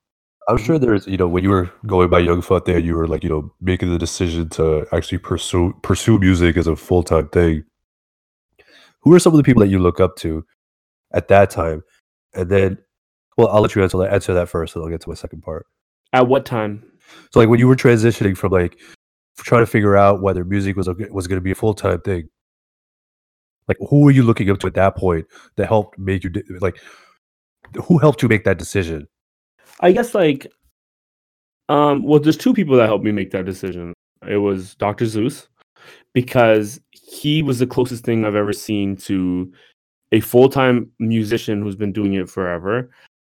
I'm sure there's, you know, when you were going by Young Fut there, you were like, you know, making the decision to actually pursue pursue music as a full time thing. Who are some of the people that you look up to at that time? And then, well, I'll let you answer that, answer that first, and I'll get to my second part. At what time? So, like, when you were transitioning from like trying to figure out whether music was a, was going to be a full time thing, like, who were you looking up to at that point that helped make you like? Who helped you make that decision? I guess like, um, well, there's two people that helped me make that decision. It was Dr. Zeus because he was the closest thing I've ever seen to a full time musician who's been doing it forever.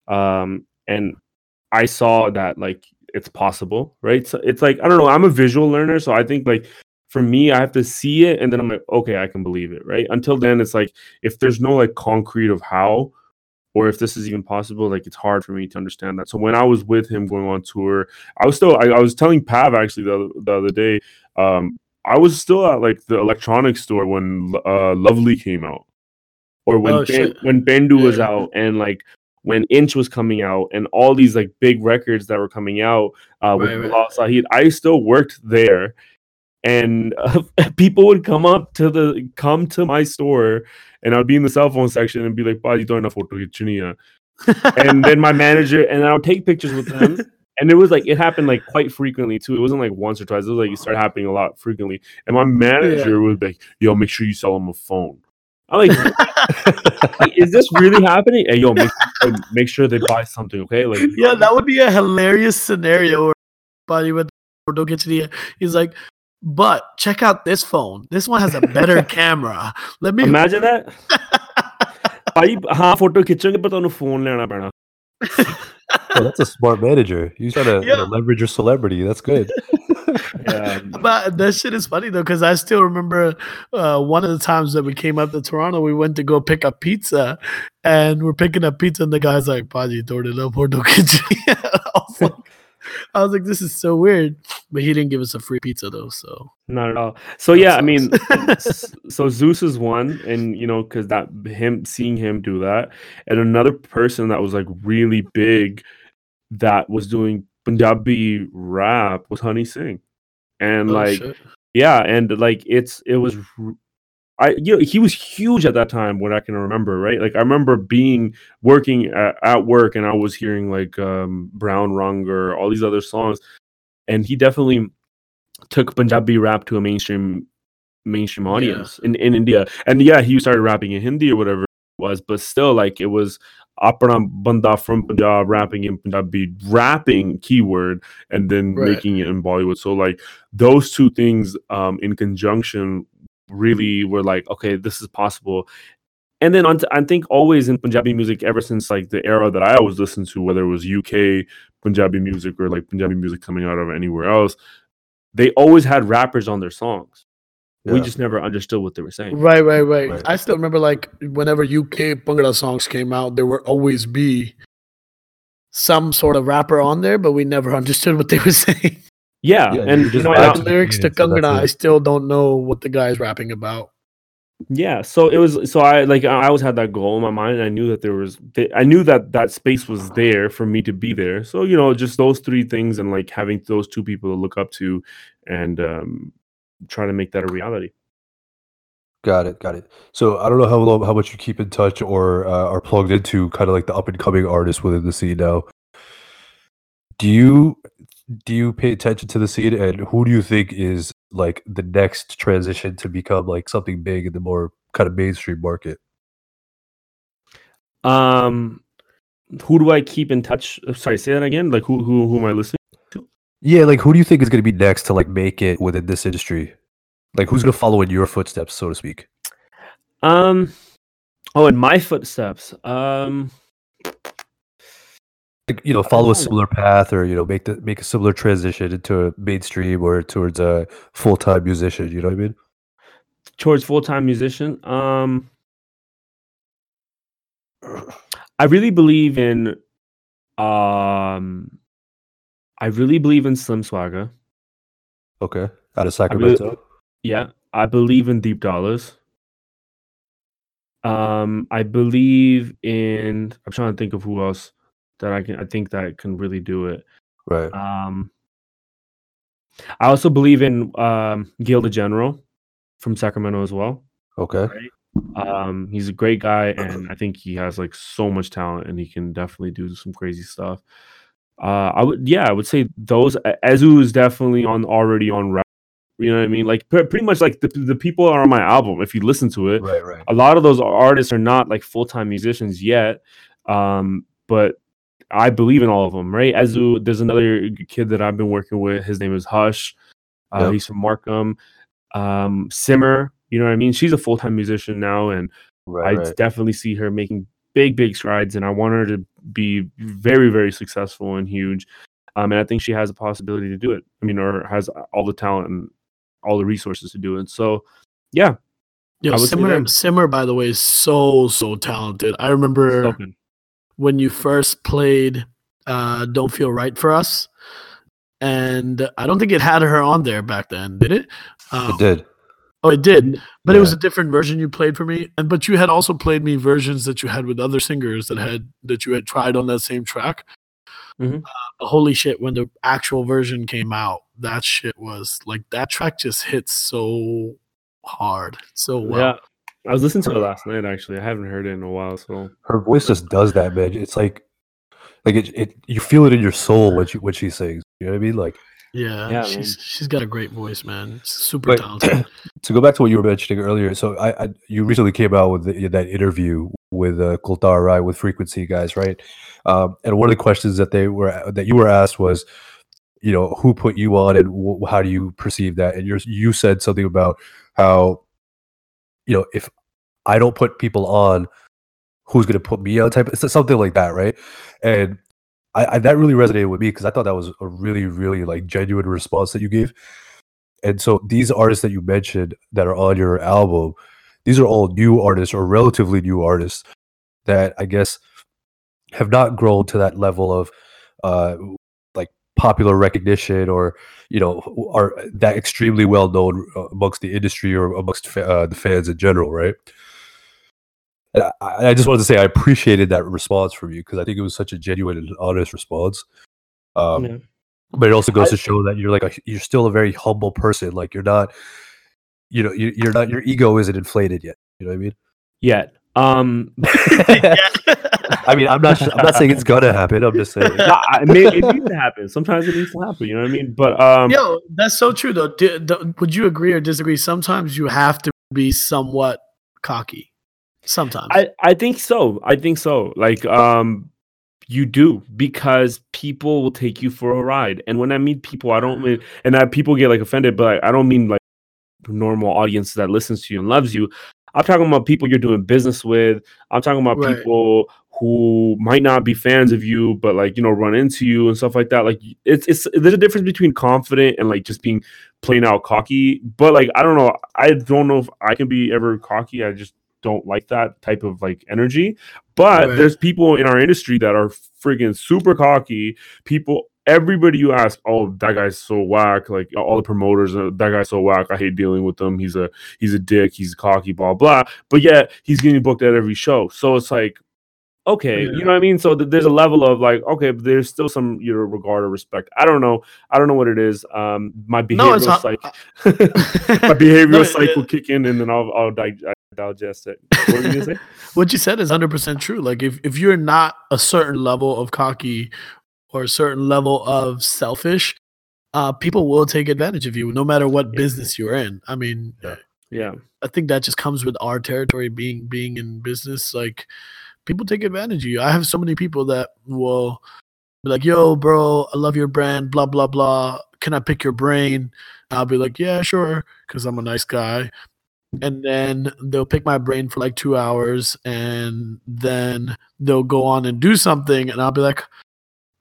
Um, and I saw that like it's possible, right? So it's like I don't know. I'm a visual learner, so I think like for me, I have to see it, and then I'm like, okay, I can believe it, right? Until then, it's like if there's no like concrete of how or if this is even possible, like it's hard for me to understand that. So when I was with him going on tour, I was still I, I was telling Pav actually the, other- the other day, um, I was still at like the electronics store when uh Lovely came out. Or when Oh, Ben- when Bendu was out and like when Inch was coming out and all these like big records that were coming out uh, with Right, right. Sahid, I still worked there, and uh, people would come up to the come to my store, and I'd be in the cell phone section and be like, "Bhai, you don't have photo khichni hai." and then my manager and I would take pictures with them, and it was like it happened like quite frequently too. It wasn't like once or twice. It was like it started happening a lot frequently. And my manager was like, "Yo, make sure you sell them a phone." I'm like, like, is this really happening? Hey, yo, make, make sure they buy something, okay? Like, yeah, that would be a hilarious scenario. Where buddy would don't get to the he's like, but check out this phone. This one has a better camera. Let me imagine that. ਭਾਈ ਹਾਂ photo ਖਿੱਚੋਗੇ ਪਰ ਤੁਹਾਨੂੰ phone ਲੈਣਾ ਪੈਣਾ Oh, that's a smart manager. You try to you know, leverage your celebrity. That's good. yeah. But that shit is funny though, because I still remember uh, one of the times that we came up to Toronto, we went to go pick up pizza, and we're picking up pizza, and the guy's like, "Paji, throw it up, Porto I was like, I was like, this is so weird. But he didn't give us a free pizza though, so not at all. So yeah, I mean, so Zeus is one, and you know, because that him seeing him do that, and another person that was like really big that was doing Punjabi rap was Honey Singh, and oh, like shit. yeah, and like it's it was I you know, he was huge at that time what I can remember, right? Like I remember being working at, at work and I was hearing like um, Brown Runger, all these other songs, and he definitely took Punjabi rap to a mainstream mainstream audience yeah. in, in India. And yeah, he started rapping in Hindi or whatever it was, but still like it was Apna Banda from Punjab rapping in Punjabi, rapping keyword, and then right. making it in Bollywood. So like those two things um, in conjunction really were like, okay, this is possible. And then on t- I think always in Punjabi music, ever since like the era that I always listened to, whether it was UK Punjabi music or like Punjabi music coming out of anywhere else, they always had rappers on their songs. Yeah. We just never understood what they were saying. Right, right, right, right. I still remember like whenever UK Bhangra songs came out, there would always be some sort of rapper on there, but we never understood what they were saying. Yeah, yeah and you know, the lyrics to Kangna, I still don't know what the guy is rapping about. Yeah, so it was so I like I always had that goal in my mind. I knew that there was I knew that that space was there for me to be there. So you know, just those three things and like having those two people to look up to, and um, try to make that a reality. Got it, got it. So I don't know how long, how much you keep in touch or uh, are plugged into kind of like the up and coming artists within the scene now. Do you do you pay attention to the scene and who do you think is like the next transition to become like something big in the more kind of mainstream market? Um, who do I keep in touch? Uh, sorry, say that again. Like who who who am I listening to? Yeah, like who do you think is going to be next to like make it within this industry? Like who's going to follow in your footsteps, so to speak? Um, oh, in my footsteps. Um, you know follow a similar path or you know make the make a similar transition into a mainstream or towards a full-time musician you know what i mean? Towards full-time musician? Um i really believe in um i really believe in slim swagger. Okay out of sacramento really, yeah i believe in deep dollars. Um i believe in i'm trying to think of who else that I can I think that can really do it. Right. Um I also believe in um Gil the General from Sacramento as well. Okay. Right? Um he's a great guy and I think he has like so much talent and he can definitely do some crazy stuff. Uh I would yeah, I would say those Ezu is definitely on already on rap. You know what I mean? Like pretty much like the, the people are on my album. If you listen to it, right, right. A lot of those artists are not like full time musicians yet, um, but I believe in all of them, right? Ezu, there's another kid that I've been working with. His name is Hush. Uh, yep. He's from Markham. Um, Simmer, you know what I mean? She's a full time musician now, and right, I right. definitely see her making big, big strides. And I want her to be very, very successful and huge. Um, and I think she has a possibility to do it. I mean, or has all the talent and all the resources to do it. So, yeah. Yeah, Simmer, Simmer, by the way, is so so talented. I remember when you first played uh, "Don't Feel Right for Us," and I don't think it had her on there back then, did it? Um, it did. Oh, it did, but yeah. it was a different version you played for me, and but you had also played me versions that you had with other singers that had that you had tried on that same track. Mm-hmm. Uh, holy shit! When the actual version came out, that shit was like that track just hits so hard, so well. Yeah, I was listening to it last night. Actually, I haven't heard it in a while. So her voice just does that, man. It's like like it, it you feel it in your soul when she when she sings. You know what I mean? Like Yeah, Yeah, she's she's got a great voice, man. Super But- talented. to go back to what you were mentioning earlier, so I, I you recently came out with the, that interview with uh, Kultar, right, with Frequency guys, right? Um, and one of the questions that they were that you were asked was, you know, who put you on, and wh- how do you perceive that? And you you said something about how, you know, if I don't put people on, who's going to put me on? Type it's something like that, right? And I, I that really resonated with me because I thought that was a really, really like genuine response that you gave. And so these artists that you mentioned that are on your album, these are all new artists or relatively new artists that I guess have not grown to that level of uh like popular recognition or you know are that extremely well known uh, amongst the industry or amongst fa- uh, the fans in general, right? And I, I just wanted to say I appreciated that response from you because I think it was such a genuine and honest response. Um, Yeah. but it also goes I- to show that you're like a, you're still a very humble person. Like you're not, you know, you, you're not your ego isn't inflated yet. You know what I mean? Yet. Um I mean, I'm not su- I'm not saying it's gonna happen. I'm just saying. no, I- it, it needs to happen. Sometimes it needs to happen. You know what I mean? But um, Yo, that's so true though. D- d- would you agree or disagree? Sometimes you have to be somewhat cocky. Sometimes. I I think so. I think so. Like um, you do because people will take you for a ride. And when I mean people, I don't mean and that people get like offended, but like, I don't mean like normal audience that listens to you and loves you. I'm talking about people you're doing business with. I'm talking about Right. people who might not be fans of you, but like you know, run into you and stuff like that. Like it's it's there's a difference between confident and like just being plain out cocky. But like I don't know, I don't know if I can be ever cocky. I just don't like that type of like energy. But Right. there's people in our industry that are friggin' super cocky. People, everybody you ask, oh, that guy's so whack. Like all the promoters, uh, that guy's so whack. I hate dealing with him. He's a he's a dick. He's cocky. Blah blah. But yet he's getting booked at every show. So it's like. Okay, Yeah. you know what I mean. So th- there's a level of like, okay, but there's still some you know regard or respect. I don't know. I don't know what it is. Um, my behavioral no, not. psych, my behavioral No, psych it- will kick in, and then I'll I'll dig- digest it. What were you say? what you said is 100% true like if, if you're not a certain level of cocky or a certain level of selfish uh, people will take advantage of you no matter what Yeah. business you're in i mean Yeah. Yeah. i think that just comes with our territory being being in business like people take advantage of you i have so many people that will be like yo bro i love your brand blah blah blah can i pick your brain i'll be like yeah sure because i'm a nice guy and then they'll pick my brain for like two hours and then they'll go on and do something and i'll be like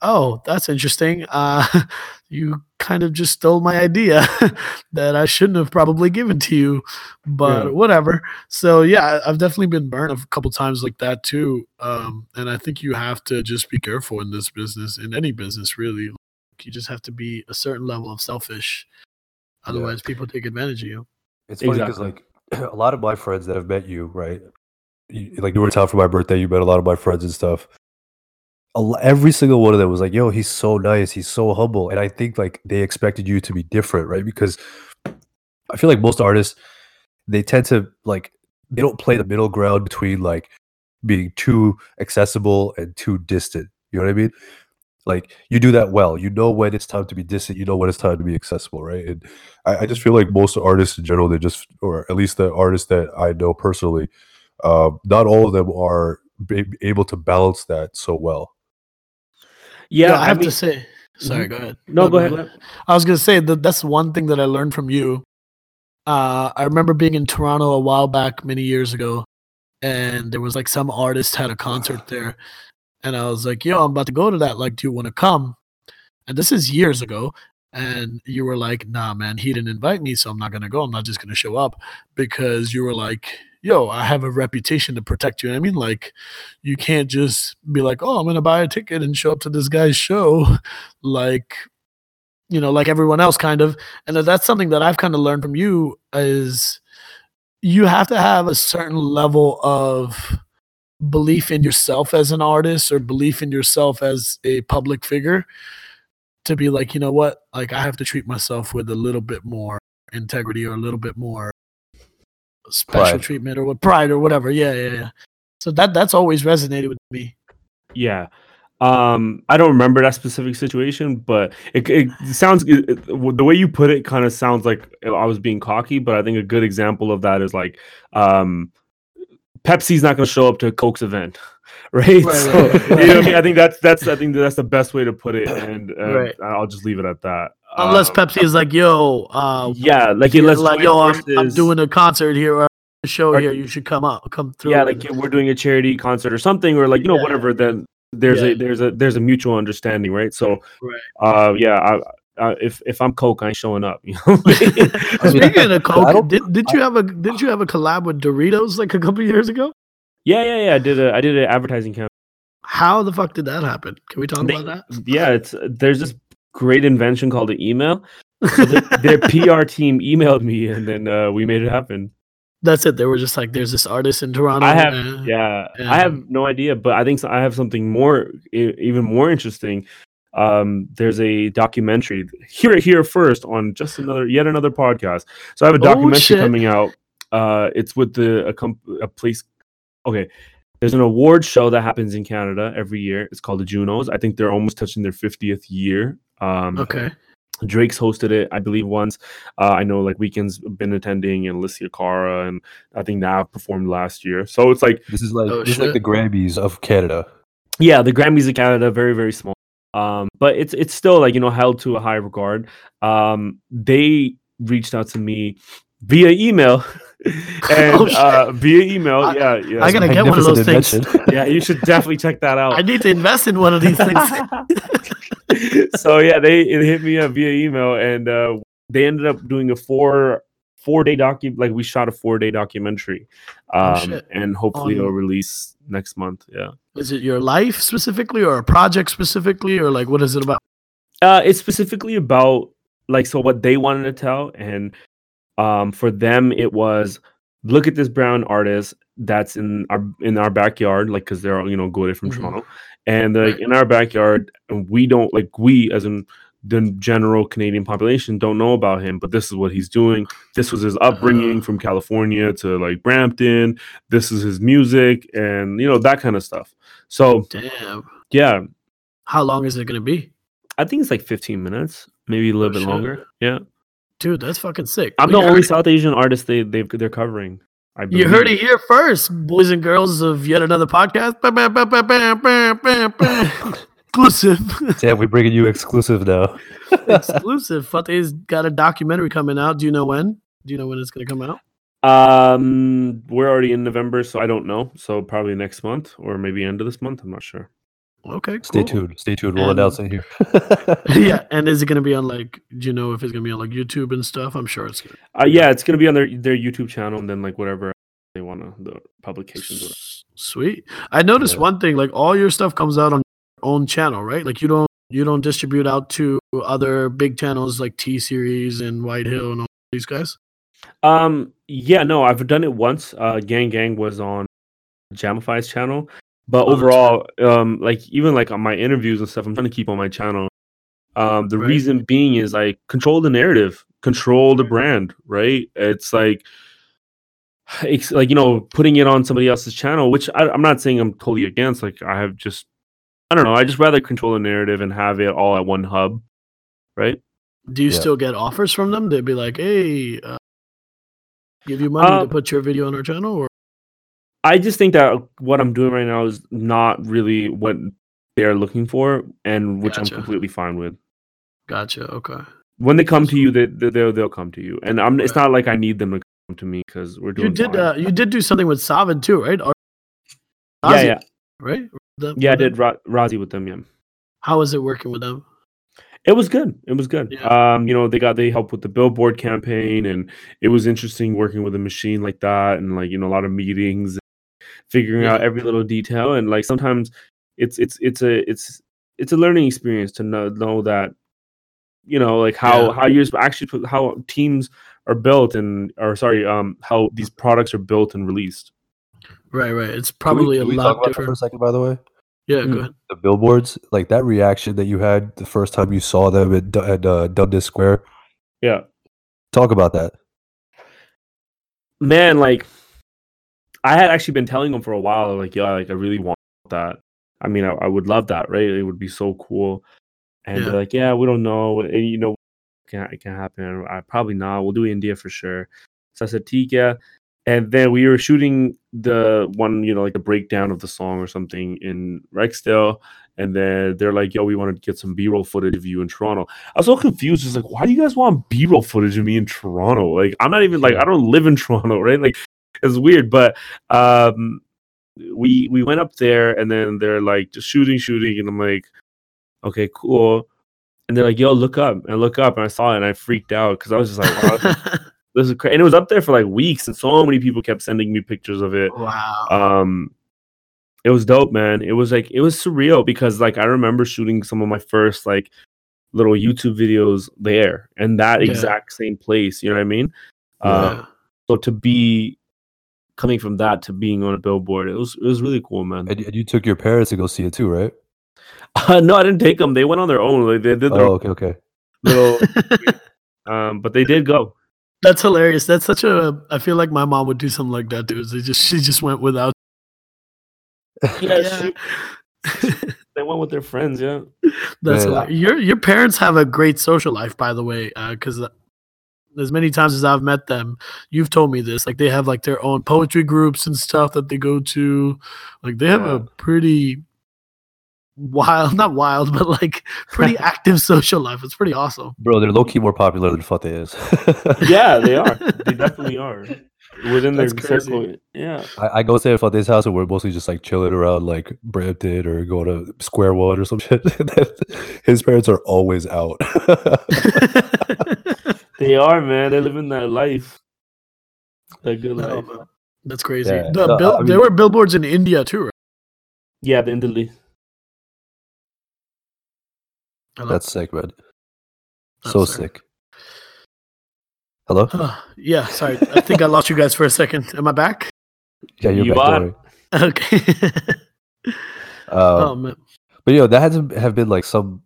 oh that's interesting uh you kind of just stole my idea that i shouldn't have probably given to you but Yeah. whatever so yeah I- i've definitely been burned a couple times like that too um and i think you have to just be careful in this business in any business really you just have to be a certain level of selfish Yeah. otherwise people take advantage of you It's funny because Exactly. like a lot of my friends that have met you, right? You, like you were in town for my birthday. You met a lot of my friends and stuff. Every single one of them was like, "Yo, he's so nice. He's so humble." And I think like they expected you to be different, right? Because I feel like most artists they tend to like they don't play the middle ground between like being too accessible and too distant. You know what I mean? Like you do that well. You know when it's time to be distant. You know when it's time to be accessible, right? And I, I just feel like most artists in general, they just, or at least the artists that I know personally, uh, not all of them are able to balance that so well. Yeah, Yeah, I have mean, to say. Sorry, Mhm. go ahead. No, go ahead. I was gonna say that that's one thing that I learned from you. Uh, I remember being in Toronto a while back, many years ago, and there was like some artist had a concert there, and I was like, "Yo, I'm about to go to that. Like, do you want to come?" And this is years ago, and you were like, "Nah, man, he didn't invite me, so I'm not gonna go. I'm not just gonna show up," because you were like, "Yo, I have a reputation to protect you." I mean, like, you can't just be like, "Oh, I'm gonna buy a ticket and show up to this guy's show," like you know like everyone else kind of and that's something that i've kind of learned from you is you have to have a certain level of belief in yourself as an artist or belief in yourself as a public figure to be like you know what like i have to treat myself with a little bit more integrity or a little bit more special Pride. treatment or what pride or whatever yeah yeah yeah so that that's always resonated with me Yeah. Um, I don't remember that specific situation, but it, it sounds it, it- the way you put it kind of sounds like I was being cocky. But I think a good example of that is like, um, Pepsi's not going to show up to a Coke's event, right? Right, so, right, right, you know I mean? I think that's that's I think that's the best way to put it, and, Right. I'll just leave it at that. Unless Um, Pepsi is like, yo, uh, yeah, like yeah, unless like, yo, I'm, I'm doing a concert here or a show Or- here. You should come out, come through. yeah like we're doing a charity concert or something or like you know Yeah. whatever then there's Yeah. a there's a there's a mutual understanding right so Right. uh yeah I, I, if if i'm coke i ain't showing up you know I mean, Speaking of I Coke, don't- did, did you have a did you have a collab with Doritos like a couple years ago? yeah yeah yeah i did a i did an advertising campaign How the fuck did that happen? Can we talk They- about that? yeah it's there's this great invention called an email so their, their pr team emailed me and then uh we made it happen That's it. They were just like, "There's this artist in Toronto." I have, uh, yeah, yeah. I have no idea, but I think so- I have something more, even more interesting. Um, there's a documentary. Hear it here first on just another, yet another podcast. So I have a Oh, documentary shit. coming out. Uh, it's with the a, comp- a place. Okay, there's an award show that happens in Canada every year. It's called the Junos. I think they're almost touching their 50th year. Um, Okay. Drake's hosted it, I believe, once. Uh, I know like Weeknd's been attending, and Alessia Cara, and I think Nav performed last year. So it's like, This is like Oh, this is like the Grammys of Canada. yeah, the Grammys of Canada, very very small, um, but it's it's still like you know held to a high regard. Um, they reached out to me via email, and Oh, uh, via email, I- yeah, yeah, I gotta get one of those Magnificent things. yeah. You should definitely check that out. I need to invest in one of these things. so yeah, they it hit me up via email, and uh, they ended up doing a four four day docu like we shot a four day documentary, Oh, um, shit. and hopefully On- it'll release next month. Yeah, is it your life specifically, or a project specifically, or like what is it about? uh, it's specifically about like so what they wanted to tell, and um, for them it was look at this brown artist that's in our in our backyard, like because they're you know goaded from Mhm. Toronto, and like in our backyard, and we don't like we as in the general Canadian population don't know about him, but this is what he's doing. This was his upbringing Uh. from California to like Brampton. This is his music, and you know that kind of stuff. So Damn. yeah, How long is it gonna be, I think it's like 15 minutes, maybe a little Oh, bit shit. longer. Yeah, dude? That's fucking sick. I'm We the only it- South Asian artist they they they're covering. I You heard it here first, boys and girls of yet another podcast. Bam, bam, bam. Exclusive. Sam, we're bringing you exclusive now. Exclusive. Fateh's got a documentary coming out. Do you know when? Do you know when it's going to come out? Um, we're already in November, so I don't know. So probably next month or maybe end of this month. I'm not sure. Okay, Stay cool. tuned. Stay tuned. We'll And- announce it here. yeah, and is it going to be on like? Do you know if it's going to be on like YouTube and stuff? I'm sure it's going to. Uh, yeah, it's gonna be on their their YouTube channel, and then like whatever they want to the publications. whatever. Sweet. I noticed Yeah. one thing. Like all your stuff comes out on your own channel, right? Like you don't you don't distribute out to other big channels like T Series and White Hill and all these guys. Um, yeah, no, I've done it once. Uh, Gang Gang was on Jamify's channel, but overall, um, like even like on my interviews and stuff, I'm trying to keep on my channel. Um, the Right. reason being is like control the narrative, control the brand, right? It's like it's like you know putting it on somebody else's channel, which I, I'm not saying I'm totally against. Like I have just, I don't know, I just rather control the narrative and have it all at one hub, right? Do you Yeah. still get offers from them? They'd be like, "Hey, uh, give you money to Um, put your video on our channel," or I just think that what I'm doing right now is not really what they're looking for, and which Gotcha. I'm completely fine with. gotcha. Okay. When they come to you, they, they they'll they'll come to you, and I'm. It's not like I need them to come to me because we're doing. You did uh, you did do something with Saavn too, right? Or, yeah, Ozzy, yeah, right. The- yeah. I did Ra- Razi with them. Yeah, How was it working with them? it was good. It was good. Yeah. Um, you know, they got they helped with the billboard campaign, and it was interesting working with a machine like that, and like you know a lot of meetings, figuring out every little detail, and like sometimes it's it's it's a it's it's a learning experience to know know that you know like how Yeah. how you're actually put- how teams are built and or sorry um how these products are built and released. Right, right. It's Can we- probably can a we talk lot about that for a second, by the way. Yeah, Mm. go ahead. The billboards, like that reaction that you had the first time you saw them at, at uh, Dundas Square. Yeah. Talk about that. man, like I had actually been telling them for a while, like, yeah, like I really want that. I mean, I, I would love that, right? It would be so cool. And Yeah. they're like, yeah, we don't know. And, you know, it can, it can happen. I probably not. We'll do India for sure. So I said, Tika. And then we were shooting the one, you know, like the breakdown of the song or something in Rexdale. And then they're like, yo, we want to get some B roll footage of you in Toronto. I was so confused. It's like, why do you guys want B roll footage of me in Toronto? Like, I'm not even like, I don't live in Toronto, right? Like, it's weird. But um, we we went up there and then they're like just shooting, shooting. And I'm like, okay, cool. And they're like, yo, look up. And I look up and I saw it and I freaked out because I was just like, wow, this is crazy. And it was up there for like weeks. And so many people kept sending me pictures of it wow. um it was dope man it was like it was surreal because like i remember shooting some of my first like little youtube videos there and that Yeah. exact same place you know what i mean uh, Yeah. so to be coming from that to being on a billboard it was it was really cool man And, and you took your parents to go see it too, right? uh, no i didn't take them they went on their own like they did their Oh, okay, okay. little um but they did go That's hilarious. That's such a. I feel like my mom would do something like that too. They just she just went without. yeah, they went with their friends yeah That's Man, hilarious. your your parents have a great social life, by the way. Because as many times as I've met them, you've told me this. Like they have like their own poetry groups and stuff that they go to. Like they have a pretty wild, not wild, but like pretty active social life. It's pretty awesome. Bro, they're low key more popular than Fateh is. yeah they are they definitely are within their crazy. circle yeah I, I go stay at Fateh's house and we're mostly just like chilling around like Brampton or going to Square One or some shit. His parents are always out. They are, man. They're living that life. That good Oh, life. man. That's crazy. Yeah, The no, bill- I there were billboards in India too, right? Yeah, the Italy. That's sick, man. Oh, So sorry. sick. Hello? yeah, sorry. I think I lost you guys for a second. Am I back? Yeah, you're You back. are. Okay. Uh, oh man. But you know, that had to have been like some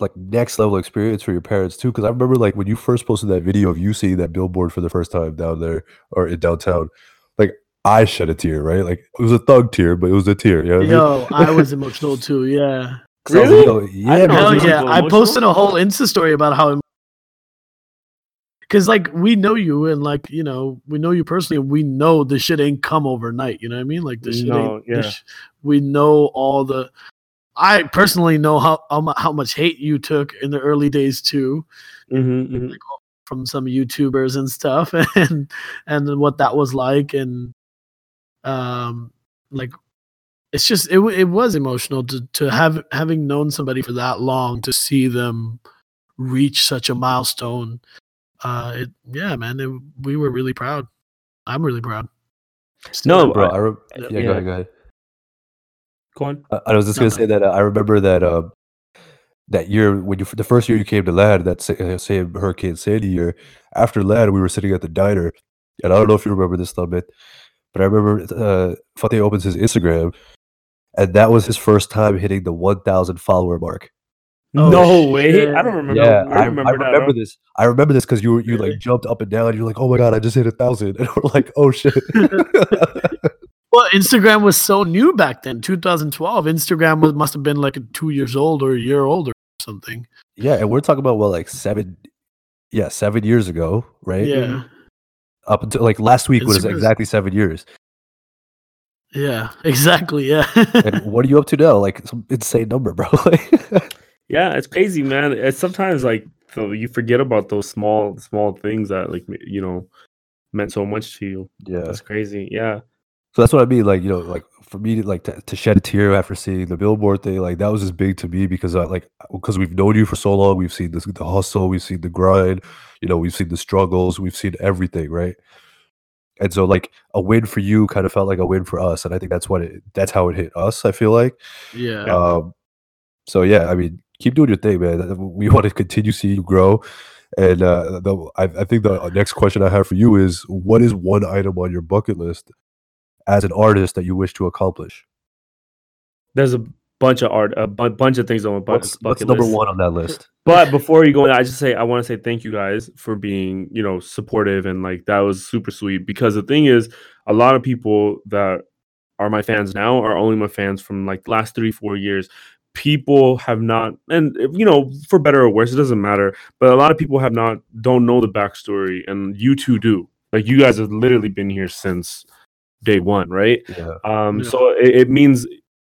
like next level experience for your parents too. Cause I remember like when you first posted that video of you seeing that billboard for the first time down there or in downtown, like I shed a tear, right? Like it was a thug tear, but it was a tear. You know what I mean? I was emotional too. Yeah. 'Cause I was like, Really? yo, I know. Hell yeah. I posted a whole Insta story about how because like we know you and like you know we know you personally and we know the shit ain't come overnight you know what i mean like the shit No, ain't the yeah. sh- we know all the i personally know how how, much hate you took in the early days too Mm-hmm, mm-hmm. from some youtubers and stuff and and what that was like and um like it's just it, it was emotional to to have having known somebody for that long to see them reach such a milestone uh it yeah man it, we were really proud i'm really proud Still No, bro. I- I re- yeah, yeah, yeah. go ahead, go ahead. Go on. I, I was just No, gonna no. say that uh, I remember that uh, that year when you the first year you came to Lad, that uh, same Hurricane Sandy year. After Lad, we were sitting at the diner, and I don't know if you remember this little bit, but I remember uh, Fateh opens his Instagram, and that was his first time hitting the 1,000 follower mark. Oh, no way. I don't remember. yeah, I remember, I, that. remember bro. this. I remember this because you were- you like jumped up and down. You're like, oh my god, I just hit a thousand, and we're like, oh shit. well instagram was so new back then 2012 instagram was must have been like two years old or a year old or something yeah, and we're talking about well, like seven, yeah, seven years ago, right? yeah Up until like last week was Instagram's- exactly seven years. yeah exactly yeah And what are you up to now? Like some insane number, bro. Yeah, it's crazy, man. It's sometimes like so you forget about those small, small things that like you know meant so much to you. yeah. That's crazy. Yeah. So that's what I mean. Like you know, like for me, like to, to shed a tear after seeing the billboard thing, like that was just big to me because I like because we've known you for so long. We've seen this, the hustle, we've seen the grind. You know, we've seen the struggles, we've seen everything, right? And so, like a win for you, kind of felt like a win for us, and I think that's what it. That's how it hit us. I feel like. yeah Um, so yeah, I mean, keep doing your thing, man. Uh, We want to continue seeing you grow. And uh, the, I, I think the next question I have for you is, what is one item on your bucket list as an artist that you wish to accomplish? There's a bunch of art, a bu- bunch of things on my bu- What's, bucket what's number list. one on that list? But before you go in, I just say I want to say thank you guys for being, you know, supportive and like that was super sweet because the thing is a lot of people that are my fans now are only my fans from like last three four years people have not and you know for better or worse it doesn't matter but a lot of people have not don't know the backstory and you two do like you guys have literally been here since day one right Yeah. um Yeah. so it, it means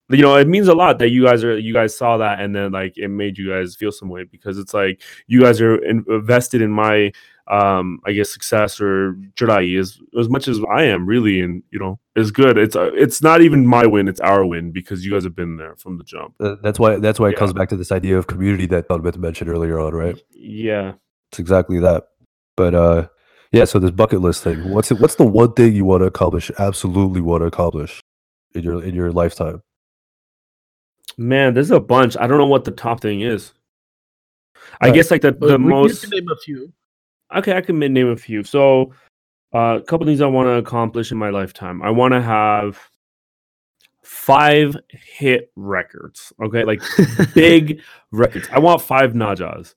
you know it means a lot that you guys are you guys saw that and then like it made you guys feel some way because it's like you guys are in, invested in my um i guess success or Jedi as as much as i am really and you know it's good it's uh, it's not even my win it's our win because you guys have been there from the jump Uh, That's why. That's why it Yeah. comes back to this idea of community that Dhanmit mentioned earlier on, right? yeah It's exactly that. But uh, yeah. So this bucket list thing. What's it? What's the one thing you want to accomplish? Absolutely want to accomplish in your in your lifetime. man there's a bunch i don't know what the top thing is i Right. guess like the, But the we- you most can name a few. Okay, I can name a few. So, uh, a couple things I want to accomplish in my lifetime. I want to have five hit records. Okay, like big records. I want five Najas.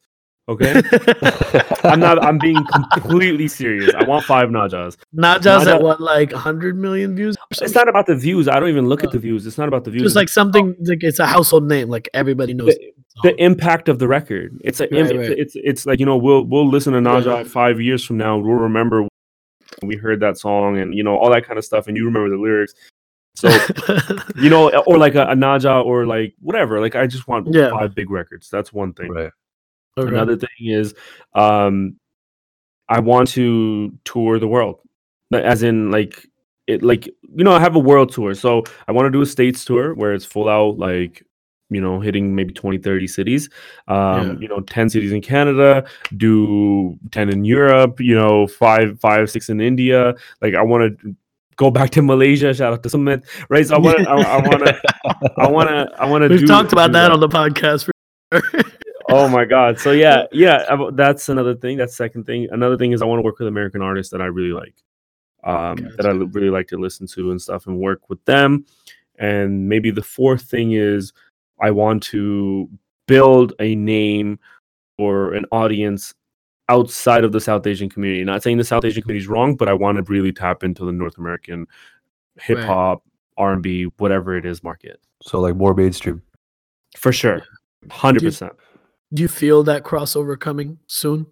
Okay, I'm not. I'm being completely serious. I want five Najas. Not just Naja- at what like 100 million views. It's not about the views. I don't even look at the uh, views. It's not about the views. It's like something like it's a household name, like everybody knows. the, the impact of the record. It's like Right, it's, right. it's it's like you know we'll we'll listen to Naja Yeah. five years from now. We'll remember when we heard that song and you know all that kind of stuff, and you remember the lyrics. So you know, or like a, a Naja or like whatever. Like I just want Yeah. five big records. That's one thing. Right. Okay. Another thing is, um, I want to tour the world, as in like it, like you know, I have a world tour. So I want to do a states tour where it's full out, like you know, hitting maybe 20, 30 cities. Um, Yeah. you know, ten cities in Canada, do ten in Europe. You know, five, five, six in India. Like I want to go back to Malaysia. Shout out to Sumit, right? So I want to, I want to, I want to, I want to. We've talked about that on the podcast. For oh my god. So yeah yeah that's another thing that's second thing. Another thing is i want to work with american artists that i really like um that i really like to listen to and stuff and work with them. And maybe the fourth thing is i want to build a name or an audience outside of the south asian community. Not saying the south asian community is wrong but i want to really tap into the north american hip hop r&b whatever it is market. So like more mainstream. for sure. 100% Do you feel that crossover coming soon?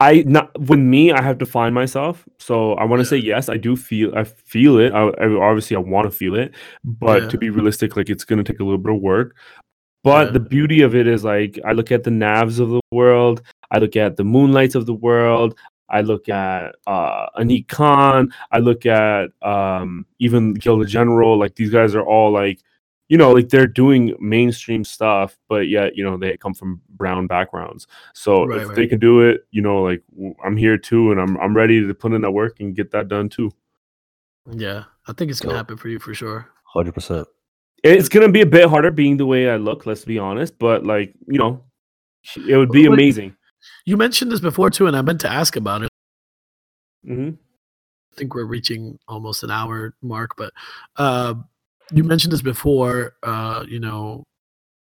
I not with me, I have to find myself. So I want to say yes, I do feel I feel it. I, I obviously I want to feel it, but Yeah. to be realistic, like it's gonna take a little bit of work. But Yeah. the beauty of it is like I look at the Navs of the world, I look at the Moonlights of the world, I look at uh Anik Khan, I look at um even Gilda General. Like these guys are all like you know, like they're doing mainstream stuff, but yet, you know, they come from brown backgrounds. So Right, if right. they can do it, you know, like I'm here too, and I'm I'm ready to put in that work and get that done too. Yeah, I think it's gonna So- happen for you for sure. Hundred percent. It's gonna be a bit harder being the way I look. Let's be honest, but like you know, it would be But- amazing. You mentioned this before too, and I meant to ask about it. hmm I think we're reaching almost an hour mark, but uh, you mentioned this before. Uh, you know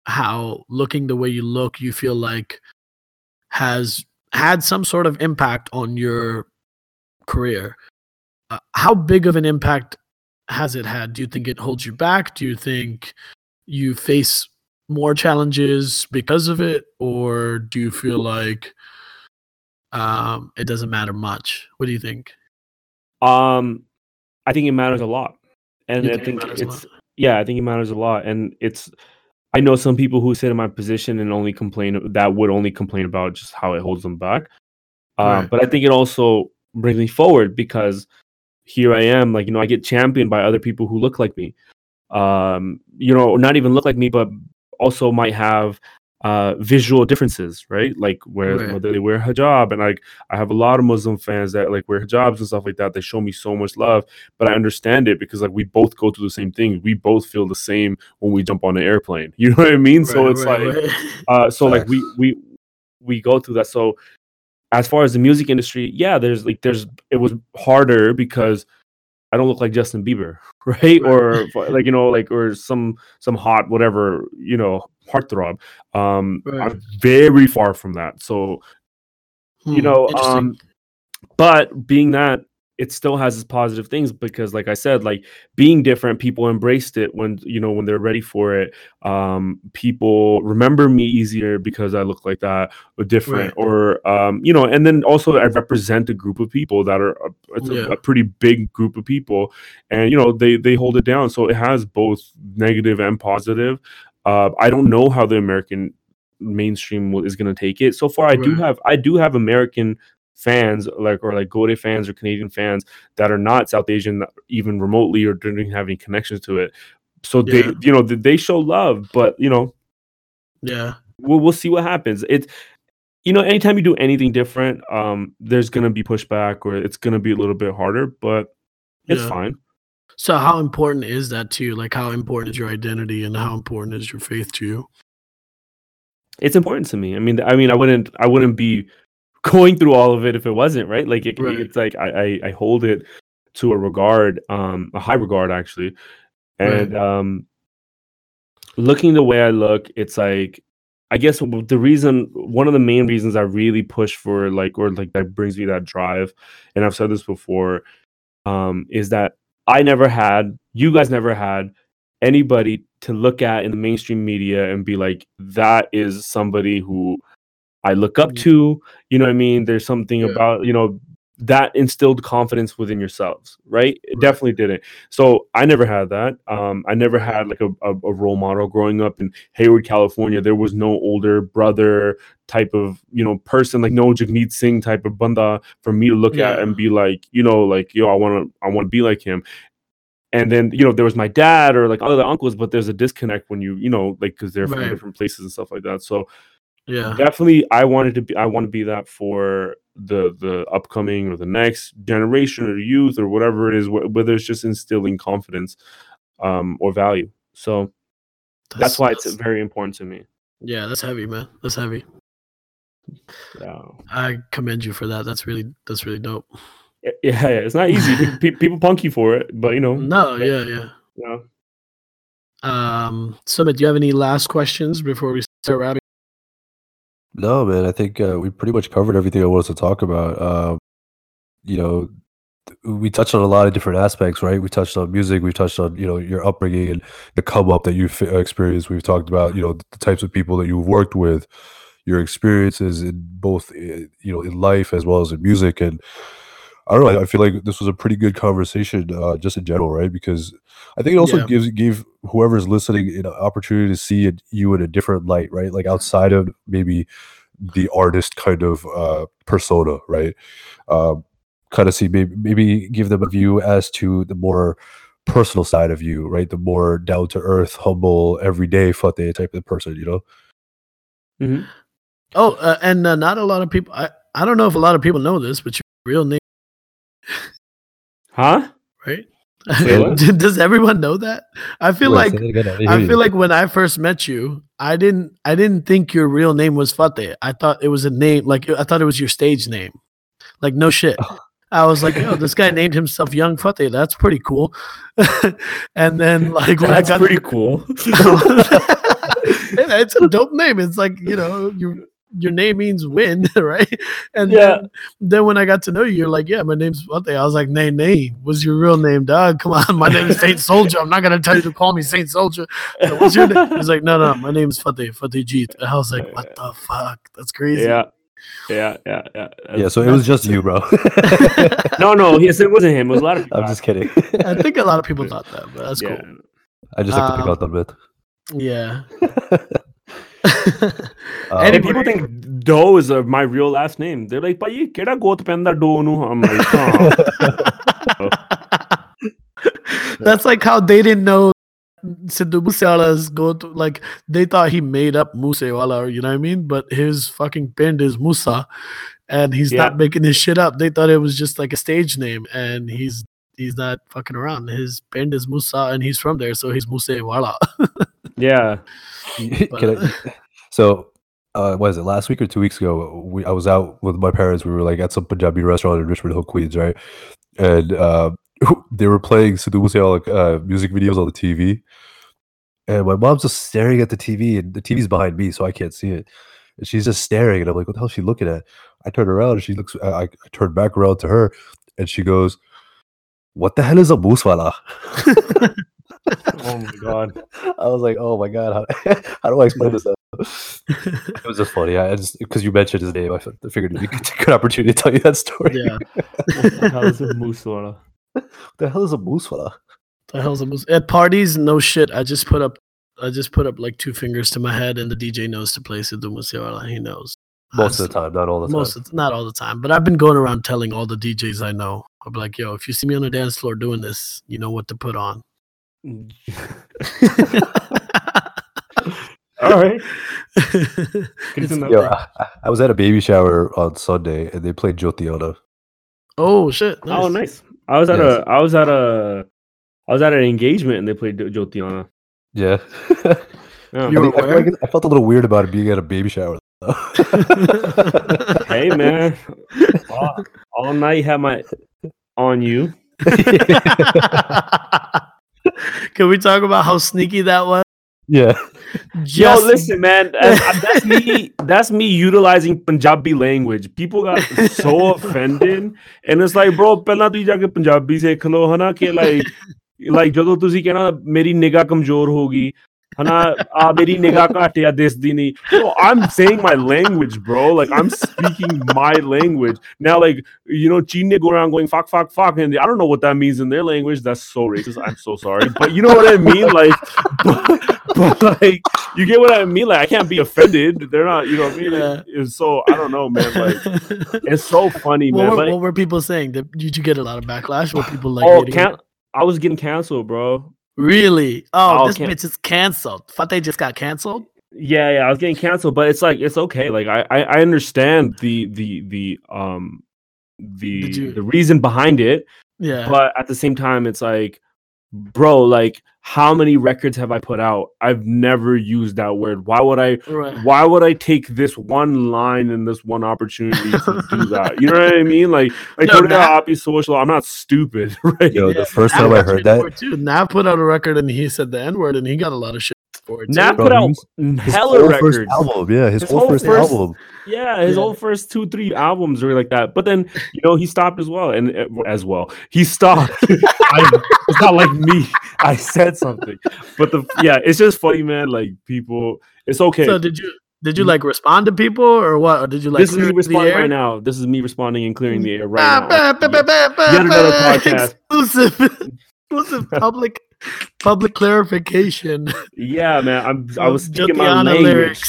how looking the way you look, you feel like has had some sort of impact on your career. Uh, how big of an impact has it had? Do you think it holds you back? Do you think you face more challenges because of it, or do you feel like um, it doesn't matter much? What do you think? Um, I think it matters a lot, and You I think it think it's lot? Yeah, I think it matters a lot, and it's. I know some people who sit in my position and only complain that would only complain about just how it holds them back. Um, Right. But I think it also brings me forward because here I am, like you know, I get championed by other people who look like me. Um, you know, not even look like me, but also might have uh visual differences, right? Like where Right. they wear hijab, and like I have a lot of Muslim fans that like wear hijabs and stuff like that. They show me so much love, but I understand it because like we both go through the same thing. We both feel the same when we jump on an airplane. You know what I mean? so it's right, like right. uh so like we we we go through that so as far as the music industry yeah there's like there's it was harder because i don't look like justin bieber right, or like you know like or some some hot whatever you know heartthrob. Um Right. i'm very far from that. So you Hmm, know um but being that it still has its positive things because like i said like being different people embraced it when you know when they're ready for it. Um people remember me easier because i look like that or different Right. or um you know and then also i represent a group of people that are a, it's a, Yeah. a pretty big group of people and you know they they hold it down. So it has both negative and positive. Uh i don't know how the american mainstream is going to take it. So far i do have i do have american fans like or like Gode fans or Canadian fans that are not South Asian even remotely or didn't even have any connections to it. So they you know they show love, but you know Yeah. we'll we'll see what happens. It's you know anytime you do anything different, um, there's gonna be pushback or it's gonna be a little bit harder, but it's Yeah. fine. So how important is that to you? Like how important is your identity and how important is your faith to you? It's important to me. I mean, I mean, I wouldn't I wouldn't be going through all of it if it wasn't right. Like it, Right. it's like I, I I hold it to a regard, um, a high regard actually, and um, looking the way I look, it's like I guess the reason one of the main reasons I really push for like or like that brings me that drive, and I've said this before, um, is that I never had, you guys never had anybody to look at in the mainstream media and be like, that is somebody who I look up Mm. to. You know what I mean? There's something Yeah. about, you know, that instilled confidence within yourselves, right? It Right. definitely didn't. So I never had that. Um, I never had like a, a, a role model growing up in Hayward, California. There was no older brother type of, you know, person, like no Jagmeet Singh type of banda for me to look at and be like, you know, like, yo, I want to, I want to be like him. And then, you know, there was my dad or like other uncles, but there's a disconnect when you, you know, like, cause they're from different places and stuff like that. So, Yeah. definitely i wanted to be i want to be that for the the upcoming or the next generation or youth or whatever it is wh- whether it's just instilling confidence um or value so that's, why it's very important to me Yeah, that's heavy, man. That's heavy. yeah I commend you for that. That's really that's really dope. yeah, yeah it's not easy Pe- pe- people punk you for it but you know No, yeah, yeah. yeah know, Um, Sumit, do you have any last questions before we start wrapping? No, man. I think uh, we pretty much covered everything I wanted to talk about. Um, you know, we touched on a lot of different aspects, right? We touched on music. We touched on you know your upbringing and the come up that you've uh, experienced. We've talked about you know the types of people that you've worked with, your experiences in both uh, you know in life as well as in music. And I don't know. I- I feel like this was a pretty good conversation, uh, just in general, right? Because I think it also Yeah. gives gave whoever's listening an opportunity to see it, you in a different light, right? Like outside of maybe the artist kind of uh, persona, right? Um, kind of see maybe maybe give them a view as to the more personal side of you, right? The more down to earth, humble, everyday fateh type of person, you know? mhm. Oh, uh, and uh, not a lot of people. I I don't know if a lot of people know this, but your real name, huh right? Say? Does everyone know that? I feel Wait, like again, I I feel like when I first met you, I didn't I didn't think your real name was Fateh. I thought it was a name like I thought it was your stage name. Like no shit. Oh. I was like, yo, this guy named himself Young Fateh. That's pretty cool. and then like when that's I got pretty cool Yeah, it's a dope name. It's like, you know, your your name means win, right? And Yeah. then, then when I got to know you, you're like, yeah, my name's Fateh. I was like, nay, nay, was your real name, dog? Come on, my name is Saint Soldier. I'm not gonna tell you to call me Saint Soldier. So what's your name? He's like, no, no, my name is Fateh, Fateh Jeet. And I was like, what the fuck? That's crazy. yeah yeah yeah yeah Yeah, so it was just you, bro. no no yes it wasn't him it was a lot of people I'm just kidding. I think a lot of people thought that, but that's yeah. cool. I just like to pick Um, out that bit. Yeah. Um, And Anyway. people think Doe is uh, my real last name. They're like, "But you keda goat penda Doe nu?" I'm like, "Huh." That's like how they didn't know Sidhu Moosewala's go to like they thought he made up Moosewala, you know what I mean? But his fucking pinned is Musa, and he's Yeah. not making this shit up. They thought it was just like a stage name, and he's he's not fucking around. His pinned is Musa, and he's from there, so he's Moosewala. yeah, Can I- so uh what is it last week or two weeks ago we i was out with my parents we were like at some punjabi restaurant in richmond hill queens right? And uh they were playing Sidhu Moosewala, uh music videos on the tv and my mom's just staring at the tv and the tv's behind me so i can't see it. And she's just staring and i'm like what the hell is she looking at? I turn around and she looks i, I turn back around to her and she goes, "What the hell is a moosewala?" Oh my god. I was like, "Oh my god, how, how do I explain this?" It was just funny. I just because you mentioned his name, I figured it'd be a good, good opportunity to tell you that story. yeah. What the hell is a moosewala? What the hell is a moosewala? The hell's a mus- at parties? No shit. I just put up, I just put up like two fingers to my head, and the DJ knows to play Sidhu Moosewala. He knows. Most of the time, not all the time. Most of not all the time, but I've been going around telling all the DJs I know. I'm like, yo, if you see me on the dance floor doing this, you know what to put on. All right. It's- to know. Yo, I, I- I was at a baby shower on Sunday, and they played Jyotiana. oh shit! Oh, nice. I was at Yes. a. I was at a. I was at an engagement and they played Jo- Jyotiana. Yeah, Yeah. I, mean, I, feel like I felt a little weird about it being at a baby shower. though. hey man, all, all night had my on you. Can we talk about how sneaky that was? yeah, Yo, Just- listen, man. That's, that's me. That's me utilizing Punjabi language. People got so offended, and it's like, bro, ਪਹਿਲਾਂ ਤੁਸੀਂ ਜਾ ਕੇ ਪੰਜਾਬੀ ਸਿੱਖ ਲਓ ਹਨਾ ਕਿ like like ਜਦੋਂ ਤੁਸੀਂ ਕਹਿਣਾ ਮੇਰੀ ਨਿਗਾਹ ਕਮਜ਼ੋਰ ਹੋ ਗਈ I'm saying my language, bro. Like I'm speaking my language. Now, like, you know, Chin go around going fuck, fuck, fuck. And I don't know what that means in their language. That's so racist. I'm so sorry. But you know what I mean? Like, like, you get what I mean? Like, I can't be offended. They're not, you know what I mean? Yeah. And so I don't know, man. Like, it's so funny, man. What were people saying? Did you get a lot of backlash? Were people like, oh, I was getting canceled, bro really? Oh, this can- bitch is canceled. Fateh just got canceled. Yeah, yeah, I was getting canceled, but it's like it's okay. Like I, I, I understand the the the um the you- the reason behind it, Yeah. but at the same time, it's like, bro, like how many records have I put out? I've never used that word. Why would I? right. Why would I take this one line and this one opportunity to do that? You know what I mean? Like, like No, no, that- happy social. I'm not stupid, right? yo, Yeah, the first Nav time I heard that, for it too. Nav put out a record and he said the N word and he got a lot of shit for it. too. Put out was- his hella records. first album, yeah, his, His whole, whole first, first- album. Yeah, his Yeah. whole first two, three albums were like that. But then, you know, he stopped as well, and uh, as well, he stopped. I, it's not like me. I said something, but the yeah, it's just funny, man. Like people, it's okay. So did you did you like respond to people or what? Or did you like this is me it to the responding right now. This is me responding and clearing the air right now. Yet another podcast. Exclusive, exclusive public public clarification. Yeah, man. I'm. I was of speaking my Jyotiana language.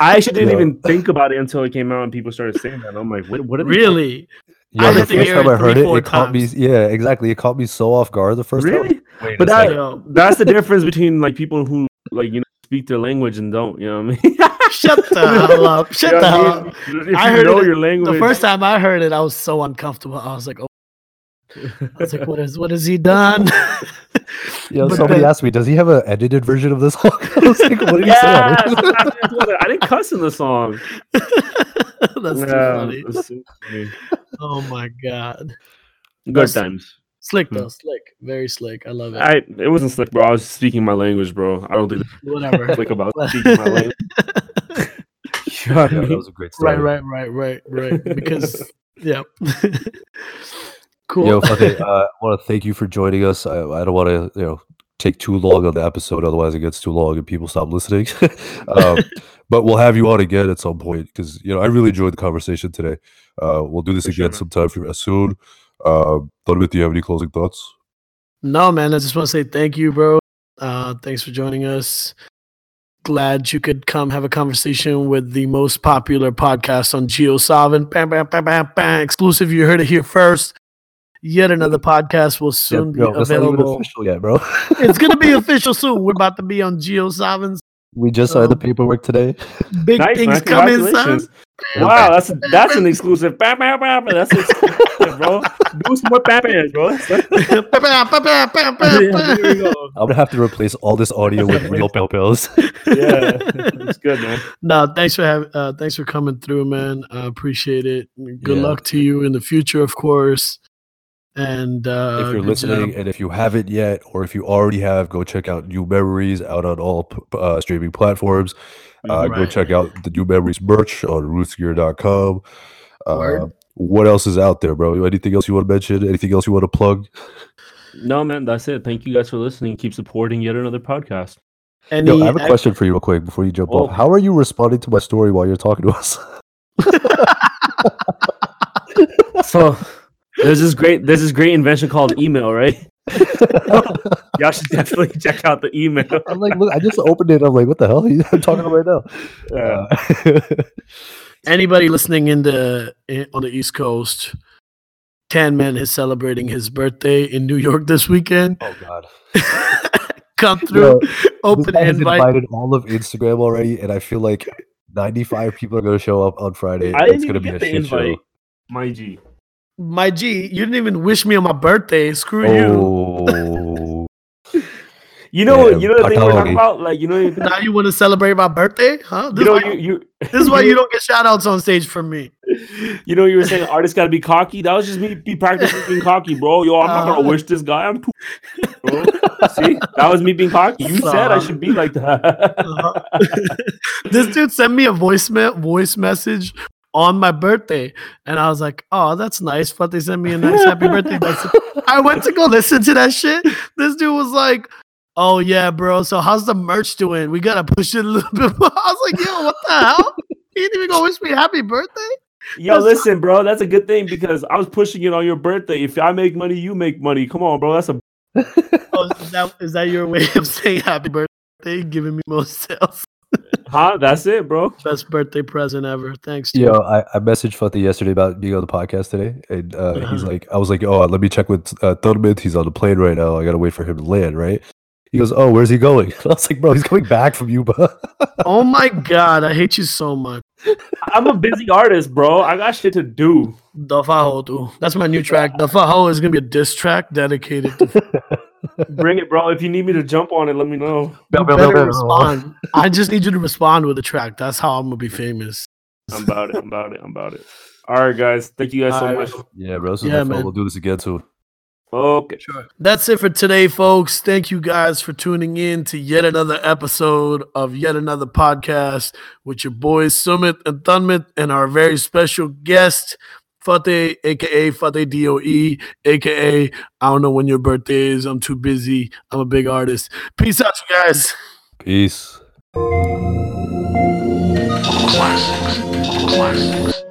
I actually didn't Yeah. even think about it until it came out and people started saying that. I'm like, what? What? Are really? Yeah, I the first time I heard it, it caught me. Yeah, exactly. It caught me so off guard the first Really? time. Wait But that- second. That's the difference between like people who like you know speak their language and don't. You know what I mean? shut the hell up! Shut You know the what hell I up! mean? If I you heard know it- your language. The first time I heard it, I was so uncomfortable. I was like, "Oh, I was like, what is what has he done?" Yeah, But somebody then- asked me, "Does he have an edited version of this song?" I was like, "What did he yeah, say?" I didn't cuss in the song. That's too funny. that's so funny. Oh my god, Good That's- times. slick Hmm. slick, very slick. I love it. I it wasn't slick, bro. I was speaking my language, bro. I don't think Whatever. it's slick about speaking my language. You know Yeah, that was a great story. right, right, right, right, right. Because yeah, cool. Yo, Fateh, uh, I want to thank you for joining us. I, I don't want to, you know, take too long on the episode, otherwise it gets too long and people stop listening. um, but we'll have you on again at some point because you know I really enjoyed the conversation today. Uh, we'll do this For again man. sometime for, soon. Uh, Donovan, do you have any closing thoughts? No, man, I just want to say thank you, bro. Uh, thanks for joining us. Glad you could come have a conversation with the most popular podcast on JioSaavn. Bam, bam, bam, bam, bam. Exclusive. You heard it here first. Yet another podcast will soon Yo, be that's not even available. official yet, bro. it's gonna be official soon. We're about to be on JioSaavn's we just signed the Um, paperwork today. big Nice, things man. coming, son. Wow, that's that's an exclusive. Bam, bam, bam, bam. That's exclusive, bro. Do some more bam, bam, bro. Yeah, there we go. I'm gonna have to replace all this audio with real pel pels. Yeah, it's good, man. No, thanks for having. Uh, thanks for coming through, man. I appreciate it. Good Yeah. luck to you in the future, of course. And uh, if you're listening job. and if you haven't yet or if you already have go check out new memories out on all p- p- uh, streaming platforms uh, go check out the new memories merch on rootsgear.com uh, what else is out there, bro? Anything else you want to mention? Anything else you want to plug? No, man, that's it. Thank you guys for listening. Keep supporting yet another podcast. Any Yo, I have a ex- question for you, real quick, before you jump Oh. off. How are you responding to my story while you're talking to us? So there's this great there's this great invention called email, right? Y'all should definitely check out the email. I'm like, look, I just opened it. I'm like, what the hell? I'm talking about right now. Yeah. Uh, anybody listening in the in, on the East Coast, Can Man is celebrating his birthday in New York this weekend. oh God. Come Yo, through, This open guy has invite. invited all of Instagram already, and I feel like 95 people are going to show up on Friday. I it's going to be a get the shit show. My G. My G, you didn't even wish me on my birthday. Screw you. Oh, You know, Damn, you know the thing we're talking about. Like, you know, you, Now you want to celebrate my birthday, huh? This, you know, is, why, you, you, this is why you don't get shout outs on stage from me. you know, you were saying artists got to be cocky. That was just me be practicing being cocky, bro. Yo, I'm not Uh-huh. gonna wish this guy. I'm too. Bro. See, that was me being cocky. You said I should be like that. Uh-huh. this dude sent me a voice me- voice message on my birthday, and I was like, "Oh, that's nice." But they sent me a nice happy birthday message. I went to go listen to that shit. This dude was like, "Oh yeah, bro. So how's the merch doing? We gotta push it a little bit." more." I was like, "Yo, what the hell? He didn't even go wish me happy birthday." Yo, listen, bro, that's a good thing because I was pushing it on your birthday. If I make money, you make money. Come on, bro. That's a Oh, is that is that your way of saying happy birthday? Giving me most sales. Huh? That's it, bro. Best birthday present ever. Thanks. dude. Yo, I, I messaged Fateh yesterday about being on the podcast today, and uh, he's Uh-huh. like, I was like, oh, let me check with uh, Thurman. He's on the plane right now. I gotta wait for him to land, right? He goes, oh, where's he going? I was like, bro, he's coming back from you, bro. Oh my god, I hate you so much. I'm a busy artist, bro. I got shit to do. The Faho, dude. That's my new track. The Faho is gonna be a diss track dedicated to Bring it, bro. If you need me to jump on it, let me know. You better respond. I just need you to respond with a track. That's how I'm gonna be famous. I'm about it. I'm about it. I'm about it. All right, guys. Thank you guys so All much. right. Yeah, bro, this is Yeah, man. We'll do this again soon. Okay. That's it for today, folks. Thank you guys for tuning in to yet another episode of yet another podcast with your boys Sumit and Dhanmit and our very special guest, Fateh, aka Fateh Doe, aka I don't know when your birthday is. I'm too busy. I'm a big artist. Peace out, you guys. Peace. Classics. Classics.